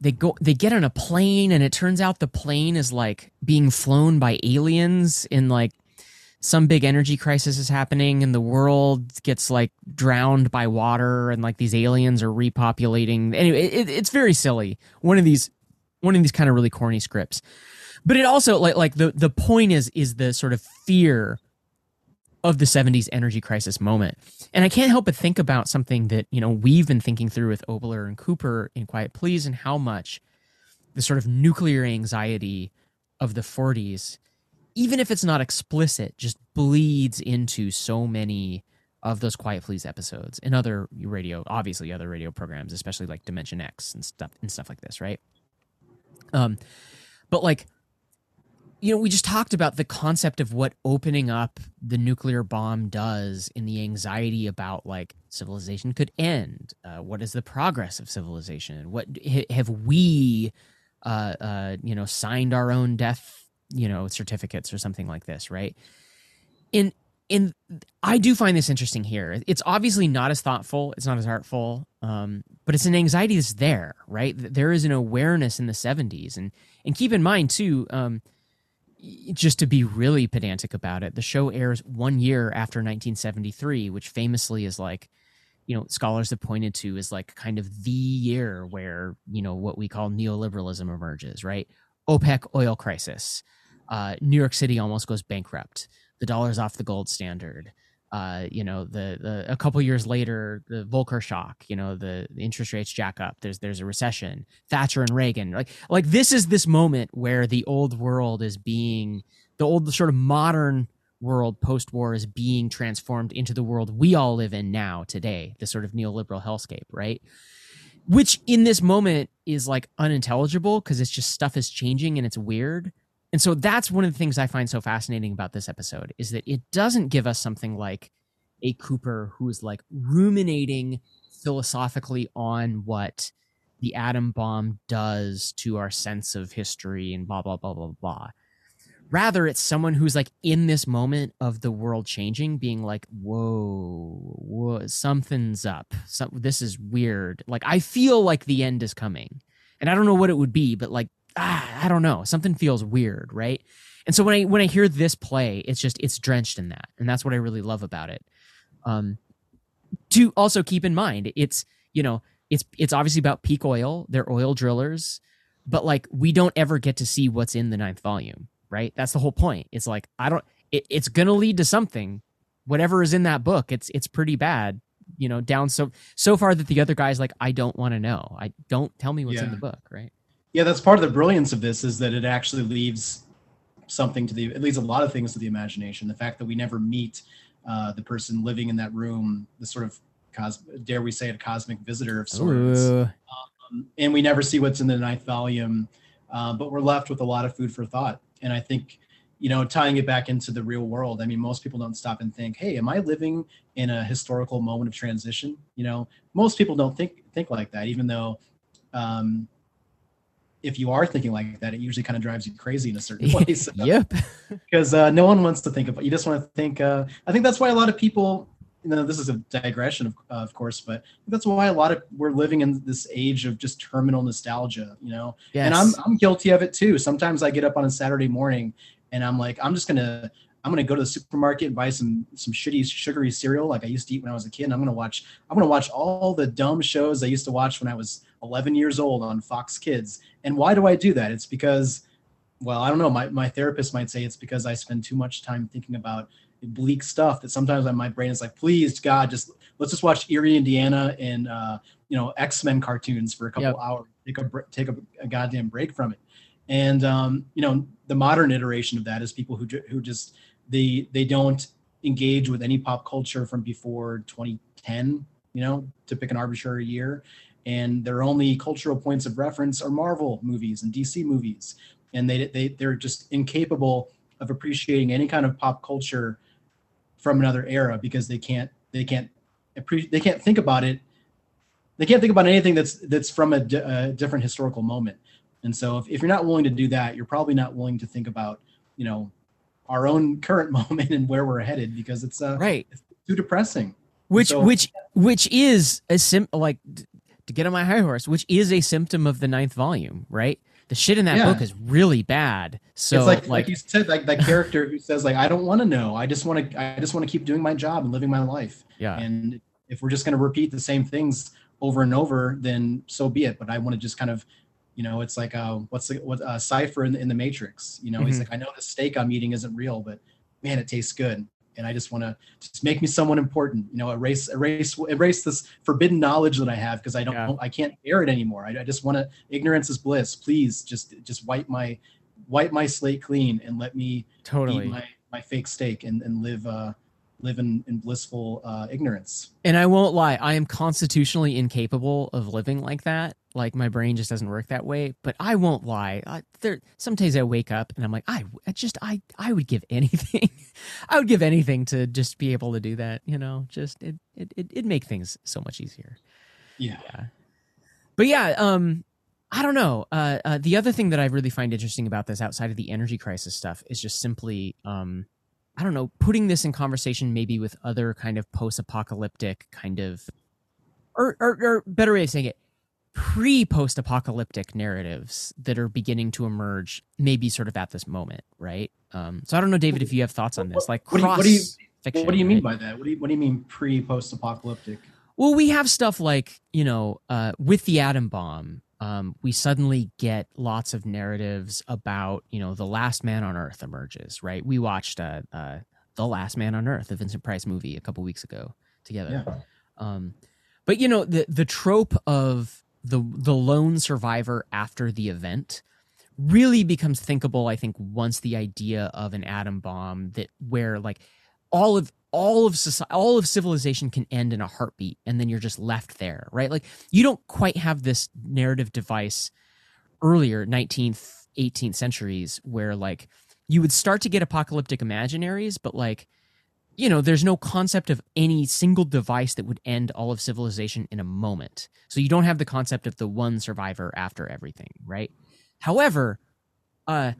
they go they get on a plane and it turns out the plane is like being flown by aliens in like some big energy crisis is happening and the world gets like drowned by water and like these aliens are repopulating anyway it, it's very silly one of these one of these kind of really corny scripts but it also like like the the point is is the sort of fear of the 70s energy crisis moment. And i can't help but think about something that you know we've been thinking through with oboler and cooper in quiet please and how much the sort of nuclear anxiety of the 40s even if it's not explicit just bleeds into so many of those quiet please episodes and other radio obviously other radio programs especially like dimension x and stuff and stuff like this right? Um but like you know we just talked about the concept of what opening up the nuclear bomb does in the anxiety about like civilization could end. Uh, what is the progress of civilization? What ha- have we uh, uh, you know signed our own death you know certificates or something like this right? In in i do find this interesting here. It's obviously not as thoughtful it's not as artful um, but it's an anxiety that's there right? There is an awareness in the 70s and and keep in mind too um, just to be really pedantic about it, the show airs one year after 1973, which famously is like, you know scholars have pointed to as like kind of the year where you know what we call neoliberalism emerges right? Opec oil crisis. Uh, new york city almost goes bankrupt. The dollar's off the gold standard uh, you know the, the a couple years later the volcker shock you know the, the interest rates jack up there's there's a recession thatcher and reagan like like this is this moment where the old world is being the old sort of modern world post war is being transformed into the world we all live in now today, the sort of neoliberal hellscape, right? Which in this moment is like unintelligible because it's just stuff is changing and it's weird. And so that's one of the things I find so fascinating about this episode is that it doesn't give us something like a Cooper who is like ruminating philosophically on what the atom bomb does to our sense of history and blah blah blah blah blah. Rather it's someone who's like in this moment of the world changing being like whoa, whoa something's up. So, this is weird. Like i feel like the end is coming. And i don't know what it would be but like ah, i don't know something feels weird right and so when i when i hear this play it's just it's drenched in that and that's what i really love about it um to also keep in mind it's you know it's it's obviously about peak oil they're oil drillers but like we don't ever get to see what's in the ninth volume right? That's the whole point. It's like I don't. It, it's gonna lead to something. Whatever is in that book, it's it's pretty bad. You know, down so so far that the other guy's like, I don't want to know. I don't tell me what's Yeah. in the book, right? Yeah, that's part of the brilliance of this is that it actually leaves something to the it leaves a lot of things to the imagination. The fact that we never meet uh, the person living in that room, the sort of cos dare we say it, cosmic visitor of sorts, um, and we never see what's in the ninth volume. Uh, but we're left with a lot of food for thought. And I think, you know, tying it back into the real world. I mean, most people don't stop and think, "Hey, am I living in a historical moment of transition?" You know, most people don't think think like that, even though. Um, if you are thinking like that, it usually kind of drives you crazy in a certain way. So- yep. because uh, no one wants to think about. You just want to think. Uh, I think that's why a lot of people. You know, this is a digression, of, uh, of course, but that's why a lot of we're living in this age of just terminal nostalgia. You know, and I'm I'm guilty of it too. Sometimes I get up on a Saturday morning and I'm like, I'm just gonna I'm gonna go to the supermarket and buy some some shitty sugary cereal like I used to eat when I was a kid. And I'm gonna watch I'm gonna watch all the dumb shows I used to watch when I was 11 years old on Fox Kids. And why do I do that? It's because well, I don't know. My, my therapist might say it's because I spend too much time thinking about bleak stuff that sometimes my brain is like, please God, just let's just watch Erie, Indiana and uh, you know X Men cartoons for a couple Yep. hours. Take a take a, a goddamn break from it. And um, you know the modern iteration of that is people who who just they they don't engage with any pop culture from before 2010. You know, to pick an arbitrary year, and their only cultural points of reference are Marvel movies and DC movies. And they they they're just incapable of appreciating any kind of pop culture from another era because they can't they can't they can't think about it. They can't think about anything that's that's from a, di- a different historical moment. And so if, if you're not willing to do that you're probably not willing to think about you know our own current moment and where we're headed because it's uh right. it's too depressing. Which So- which which is a sim like to get on my high horse which is a symptom of the ninth volume right the shit in that Yeah. book is really bad so it's like, like, like you said, like that character who says, like, I don't want to know. I just want to, I just want to keep doing my job and living my life. Yeah. And if we're just going to repeat the same things over and over, then so be it. But I want to just kind of, you know, it's like, uh, what's the, what, uh, Cypher in, in the Matrix, you know, he's Mhm. like, I know the steak I'm eating isn't real, but man, it tastes good. And I just want to just make me someone important, you know, erase, erase, erase this forbidden knowledge that I have because I don't, I can't bear it anymore. I, I just want to, ignorance is bliss. Please just, just wipe my, wipe my slate clean and let me Totally. eat my, my fake steak and, and live, uh, live in, in blissful uh, ignorance. And I won't lie, I am constitutionally incapable of living like that. Like my brain just doesn't work that way. But I won't lie. I, there, some days I wake up and I'm like, I, I just, I, I would give anything. I would give anything to just be able to do that. You know, just it, it, it, it'd make things so much easier. Yeah. But yeah, um, I don't know. Uh, uh, the other thing that I really find interesting about this, outside of the energy crisis stuff, is just simply, um, I don't know, putting this in conversation maybe with other kind of post-apocalyptic kind of, or or, or better way of saying it, pre-post-apocalyptic narratives that are beginning to emerge, maybe sort of at this moment, right? Um, so I don't know, David, if you have thoughts on this, like What do you, what do you, fiction. what do you mean right? by that? What do you, what do you mean pre post apocalyptic? Well, we have stuff like you know, uh, with the atom bomb, um, we suddenly get lots of narratives about you know the last man on Earth emerges. Right? We watched uh, uh, the Last Man on Earth, the Vincent Price movie, a couple weeks ago together. Yeah. Um, but you know the the trope of the the lone survivor after the event really becomes thinkable. I think once the idea of an atom bomb that where like all of all of society, all of civilization can end in a heartbeat, and then you're just left there, right? Like you don't quite have this narrative device earlier 19th 18th centuries where like you would start to get apocalyptic imaginaries but like you know there's no concept of any single device that would end all of civilization in a moment. So you don't have the concept of the one survivor after everything right? However uh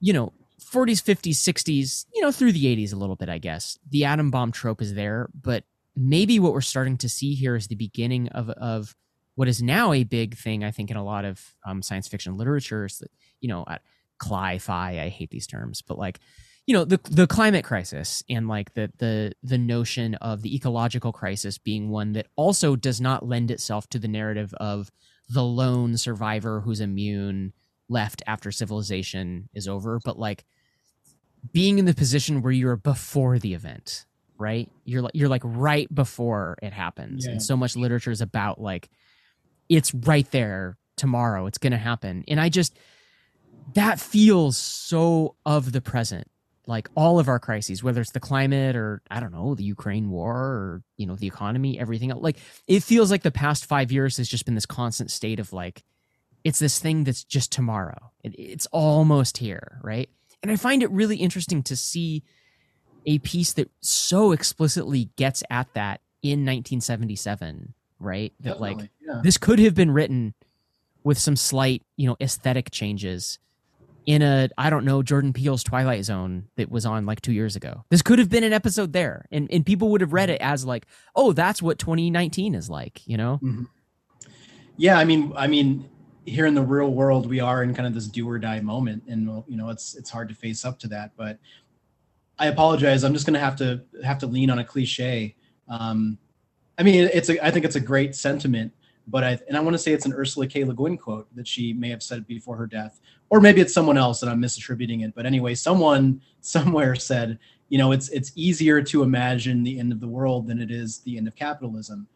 you know 40s 50s 60s you know through the 80s a little bit i guess the atom bomb trope is there but maybe what we're starting to see here is the beginning of of what is now a big thing i think in a lot of um, science fiction literature is that you know at cli-fi i hate these terms but like you know the the climate crisis and like the the the notion of the ecological crisis being one that also does not lend itself to the narrative of the lone survivor who's immune left after civilization is over but like being in the position where you're before the event right? You're like you're like right before it happens. Yeah. and so much literature is about like it's right there tomorrow. It's going to happen. And i just that feels so of the present like all of our crises whether it's the climate or i don't know the ukraine war or you know the economy everything else like it feels like the past five years has just been this constant state of like it's this thing that's just tomorrow. It, it's almost here right? And i find it really interesting to see a piece that so explicitly gets at that in 1977 right? That like yeah. this could have been written with some slight you know aesthetic changes in a I don't know Jordan Peele's Twilight Zone that was on like two years ago. This could have been an episode there, and and people would have read it as like, oh, that's what 2019 is like, you know? yeah i mean i mean here in the real world we are in kind of this do or die moment and you know it's it's hard to face up to that but i apologize i'm just to have to have to lean on a cliche um i mean it's a i think it's a great sentiment but i and i want to say it's an ursula k le guin quote that she may have said before her death or maybe it's someone else and i'm misattributing it but anyway someone somewhere said you know it's it's easier to imagine the end of the world than it is the end of capitalism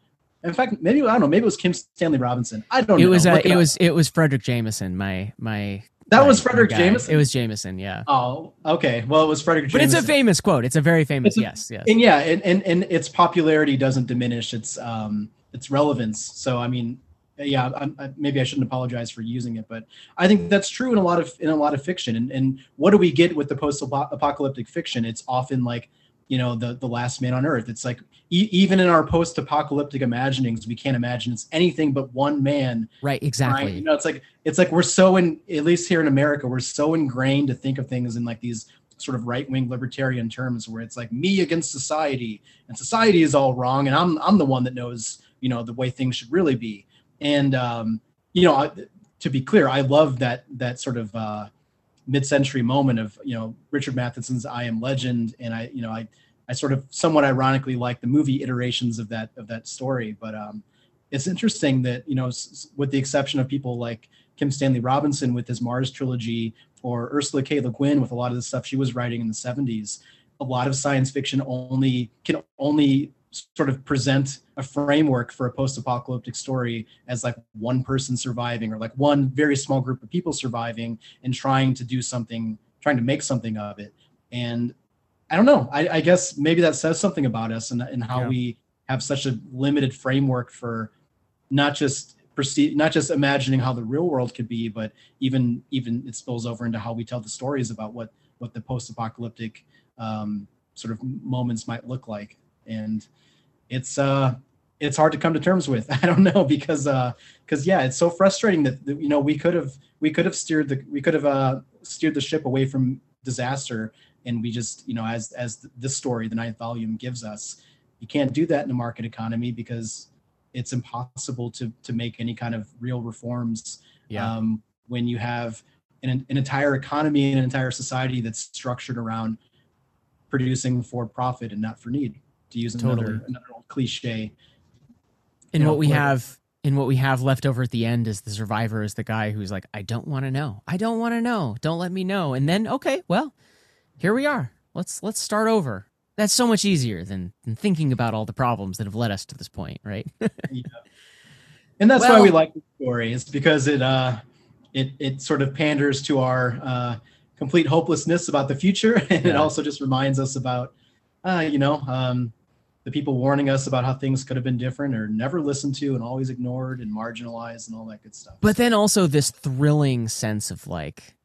in fact, maybe I don't know. Maybe it was Kim Stanley Robinson. I don't know. it know. was uh, Look it was it was Fredric Jameson, my my. That my- was Fredric. Jameson? It was Jameson, yeah. Oh, okay. Well, it was Fredric. Jameson. But it's a famous quote. It's a very famous. A- yes, yes. and yeah, and, and and its popularity doesn't diminish its um its relevance. So I mean, yeah, I, I, maybe I shouldn't apologize for using it, but I think that's true in a lot of in a lot of fiction. And and what do we get with the post apocalyptic fiction? It's often like you know the the last man on earth. It's like e- even in our post apocalyptic imaginings, we can't imagine it's anything but one man Right, exactly. Right? You know, it's like it's like we're so in at least here in America, we're so ingrained to think of things in like these sort of right wing libertarian terms where it's like me against society and society is all wrong and I'm I'm the one that knows you know the way things should really be. And um, you know, I, to be clear, I love that that sort of uh, mid-century moment of you know Richard Matheson's I Am Legend, and I you know I I sort of somewhat ironically like the movie iterations of that of that story, but um, it's interesting that you know s- with the exception of people like Kim Stanley Robinson with his Mars trilogy or Ursula K. Le Guin with a lot of the stuff she was writing in the 70s, a lot of science fiction only can only sort of present a framework for a post-apocalyptic story as like one person surviving or like one very small group of people surviving and trying to do something trying to make something of it. And i don't know. I, I guess maybe that says something about us and, and how Yeah. we have such a limited framework for not just perceive not just imagining how the real world could be but even even it spills over into how we tell the stories about what what the post-apocalyptic um, sort of moments might look like and it's uh it's hard to come to terms with i don't know because uh because yeah it's so frustrating that, that you know we could have we could have steered the we could have uh steered the ship away from disaster and we just you know as as this story the ninth volume gives us you can't do that in a market economy because it's impossible to to make any kind of real reforms Yeah. um, when you have an, an entire economy and an entire society that's structured around producing for profit and not for need to use another Totally. another old cliche And you know, what we have and what we have left over at the end is the survivor is the guy who's like, I don't want to know. I don't want to know. Don't let me know. And then, okay, well, here we are. Let's let's start over. That's so much easier than, than thinking about all the problems that have led us to this point, right? Yeah. And that's why we like the story. It's because it uh it it sort of panders to our uh complete hopelessness about the future and it also just reminds us about uh you know um the people warning us about how things could have been different or never listened to and always ignored and marginalized and all that good stuff. But then also this thrilling sense of like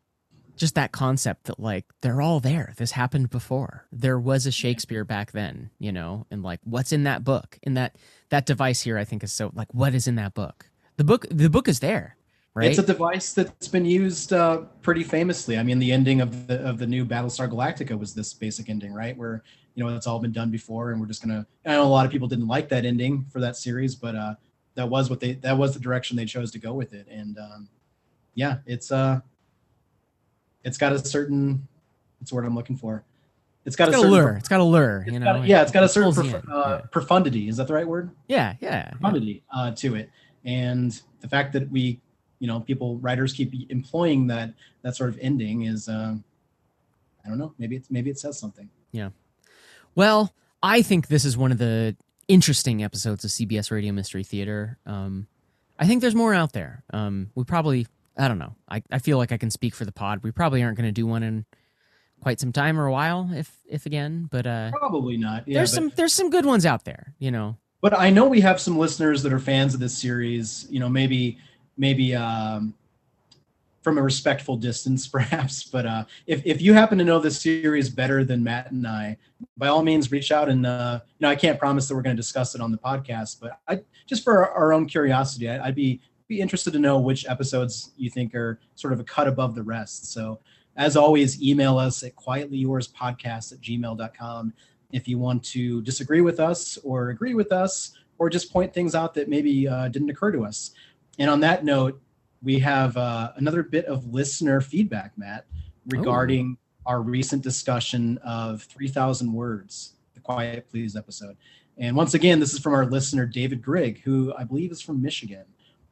just that concept that like they're all there. This happened before. There was a Shakespeare back then, you know, and like what's in that book? And that that device here I think is so like what is in that book? The book the book is there, right? It's a device that's been used uh, pretty famously. I mean, the ending of the of the new Battlestar Galactica was this basic ending, right? Where you know it's all been done before, and we're just gonna. I know a lot of people didn't like that ending for that series, but uh, that was what they that was the direction they chose to go with it, and um, yeah, it's uh, it's got a certain. What's what I'm looking for? It's got it's a got a certain lure. It's got a lure, you know. a- yeah, it's got a certain pulls you prof- in. uh, profundity. Is that the right word? yeah, yeah. yeah. profundity uh, to it, and the fact that we, you know, people writers keep employing that that sort of ending is, um, I don't know, maybe it's maybe it says something. Yeah. Well, I think this is one of the interesting episodes of CBS Radio Mystery Theater. Um, I think there's more out there. Um, we probably, I don't know. I, I feel like I can speak for the pod. We probably aren't going to do one in quite some time or a while, if if again. But uh, Probably not. Yeah, there's but, some there's some good ones out there. You know. but I know we have some listeners that are fans of this series. You know, maybe maybe um, from a respectful distance, perhaps. But uh, if if you happen to know this series better than Matt and I, by all means, reach out and uh, you know I can't promise that we're going to discuss it on the podcast, but I just for our, own curiosity, I, I'd be be interested to know which episodes you think are sort of a cut above the rest. So as always, email us at quietlyyourspodcast at gmail.com if you want to disagree with us or agree with us or just point things out that maybe uh, didn't occur to us. And on that note, we have uh, another bit of listener feedback, Matt, regarding our recent discussion of 3,000 Words, the Quiet Please episode. And once again, this is from our listener, David Grigg, who I believe is from Michigan.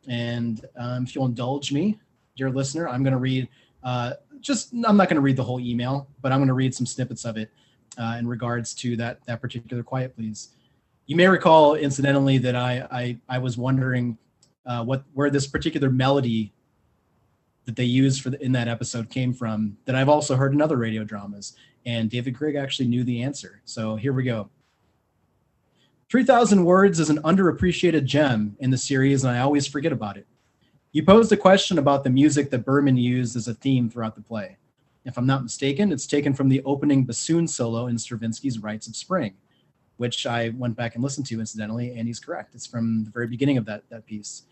And um, if you'll indulge me, dear listener, I'm going to read uh, just, I'm not going to read the whole email, but I'm going to read some snippets of it uh, in regards to that, that particular Quiet Please. You may recall, incidentally, that I, I, I was wondering uh, what where this particular melody that they used for the, in that episode came from that I've also heard in other radio dramas. And David Grigg actually knew the answer. So here we go. 3,000 Words is an underappreciated gem in the series, and I always forget about it. You posed a question about the music that Buhrman used as a theme throughout the play. If I'm not mistaken, it's taken from the opening bassoon solo in Stravinsky's Rites of Spring, which I went back and listened to incidentally, and he's correct. It's from the very beginning of that, that piece.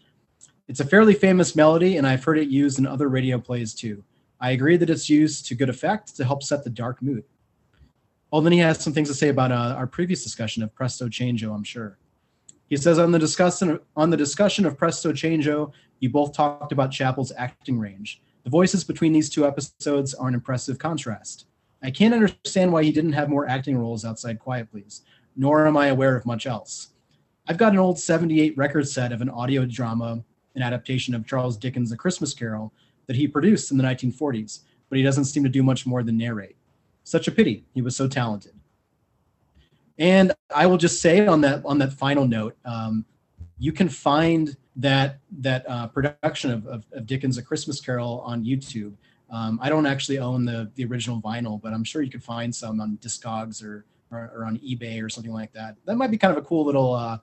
It's a fairly famous melody, and I've heard it used in other radio plays too. I agree that it's used to good effect to help set the dark mood. Well, then he has some things to say about uh, our previous discussion of Presto Changeo, I'm sure. He says on the discussion on the discussion of Presto Changeo, you both talked about Chappell's acting range. The voices between these two episodes are an impressive contrast. I can't understand why he didn't have more acting roles outside Quiet Please, nor am I aware of much else. I've got an old 78 record set of an audio drama, an adaptation of Charles Dickens' A Christmas Carol, that he produced in the 1940s, but he doesn't seem to do much more than narrate. Such a pity. He was so talented. And I will just say on that on that final note, um, you can find that that uh, production of, of, of Dickens' A Christmas Carol on YouTube. Um, I don't actually own the the original vinyl, but I'm sure you could find some on Discogs or, or or on eBay or something like that. That might be kind of a cool little, uh,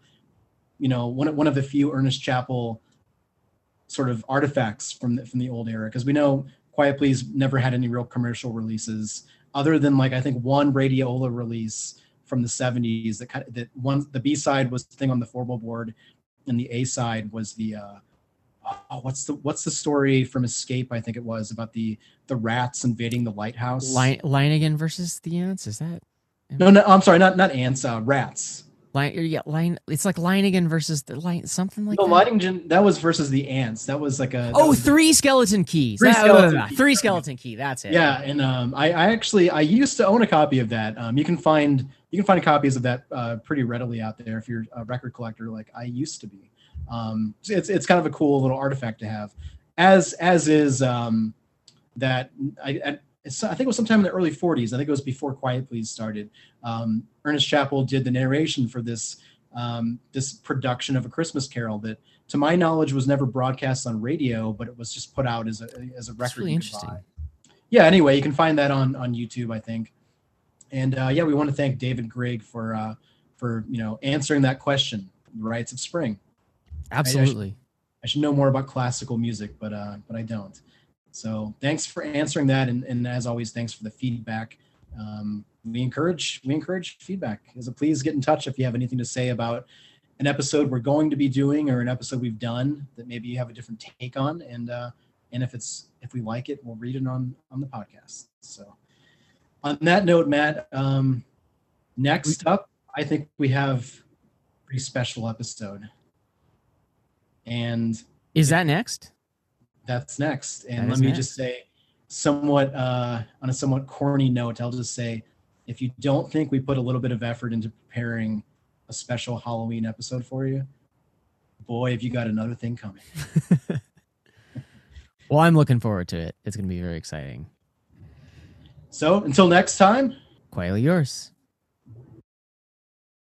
you know, one one of the few Ernest Chappell sort of artifacts from the, from the old era because we know Quiet Please never had any real commercial releases other than like I think one radiola release from the 70s that kind of that one the B side was the thing on the fourble board and the A side was the uh oh what's the what's the story from Escape I think it was about the the rats invading the lighthouse. Line, Leiningen versus the ants. Is that? No, no, I'm sorry, not not ants, uh, rats. Line, yeah, line. It's like Leiningen versus the line, something like No, that. Lighting that was versus the ants. That was like a oh, three skeleton keys. Three That- skeleton blah, blah. Three skeleton key. That's it. Yeah, and um, I, I actually I used to own a copy of that. Um, you can find you can find copies of that uh, pretty readily out there if you're a record collector like I used to be. Um, it's it's kind of a cool little artifact to have, as as is um, that I, I it's, I think it was sometime in the early 40s. I think it was before Quiet Please started. Um, Ernest Chappell did the narration for this um, this production of a Christmas Carol that, to my knowledge, was never broadcast on radio, but it was just put out as a as a record. That's really interesting. buy. Yeah. Anyway, you can find that on on YouTube, I think. And uh, yeah, we want to thank David Grigg for uh, for you know answering that question, the rites of spring. I- I should- Absolutely. I should know more about classical music, but uh, but I don't. So thanks for answering that, and, and as always, thanks for the feedback. Um, we encourage we encourage feedback. So please get in touch if you have anything to say about an episode we're going to be doing or an episode we've done that maybe you have a different take on, and uh, and if it's if we like it, we'll read it on on the podcast. So on that note, Matt, um, next up, I think we have a pretty special episode. And Is that next? That's next. And That let me next. just say, somewhat uh, on a somewhat corny note, I'll just say, if you don't think we put a little bit of effort into preparing a special Halloween episode for you, boy, have you got another thing coming. Well, I'm looking forward to it. It's going to be very exciting. So until next time, Quietly yours.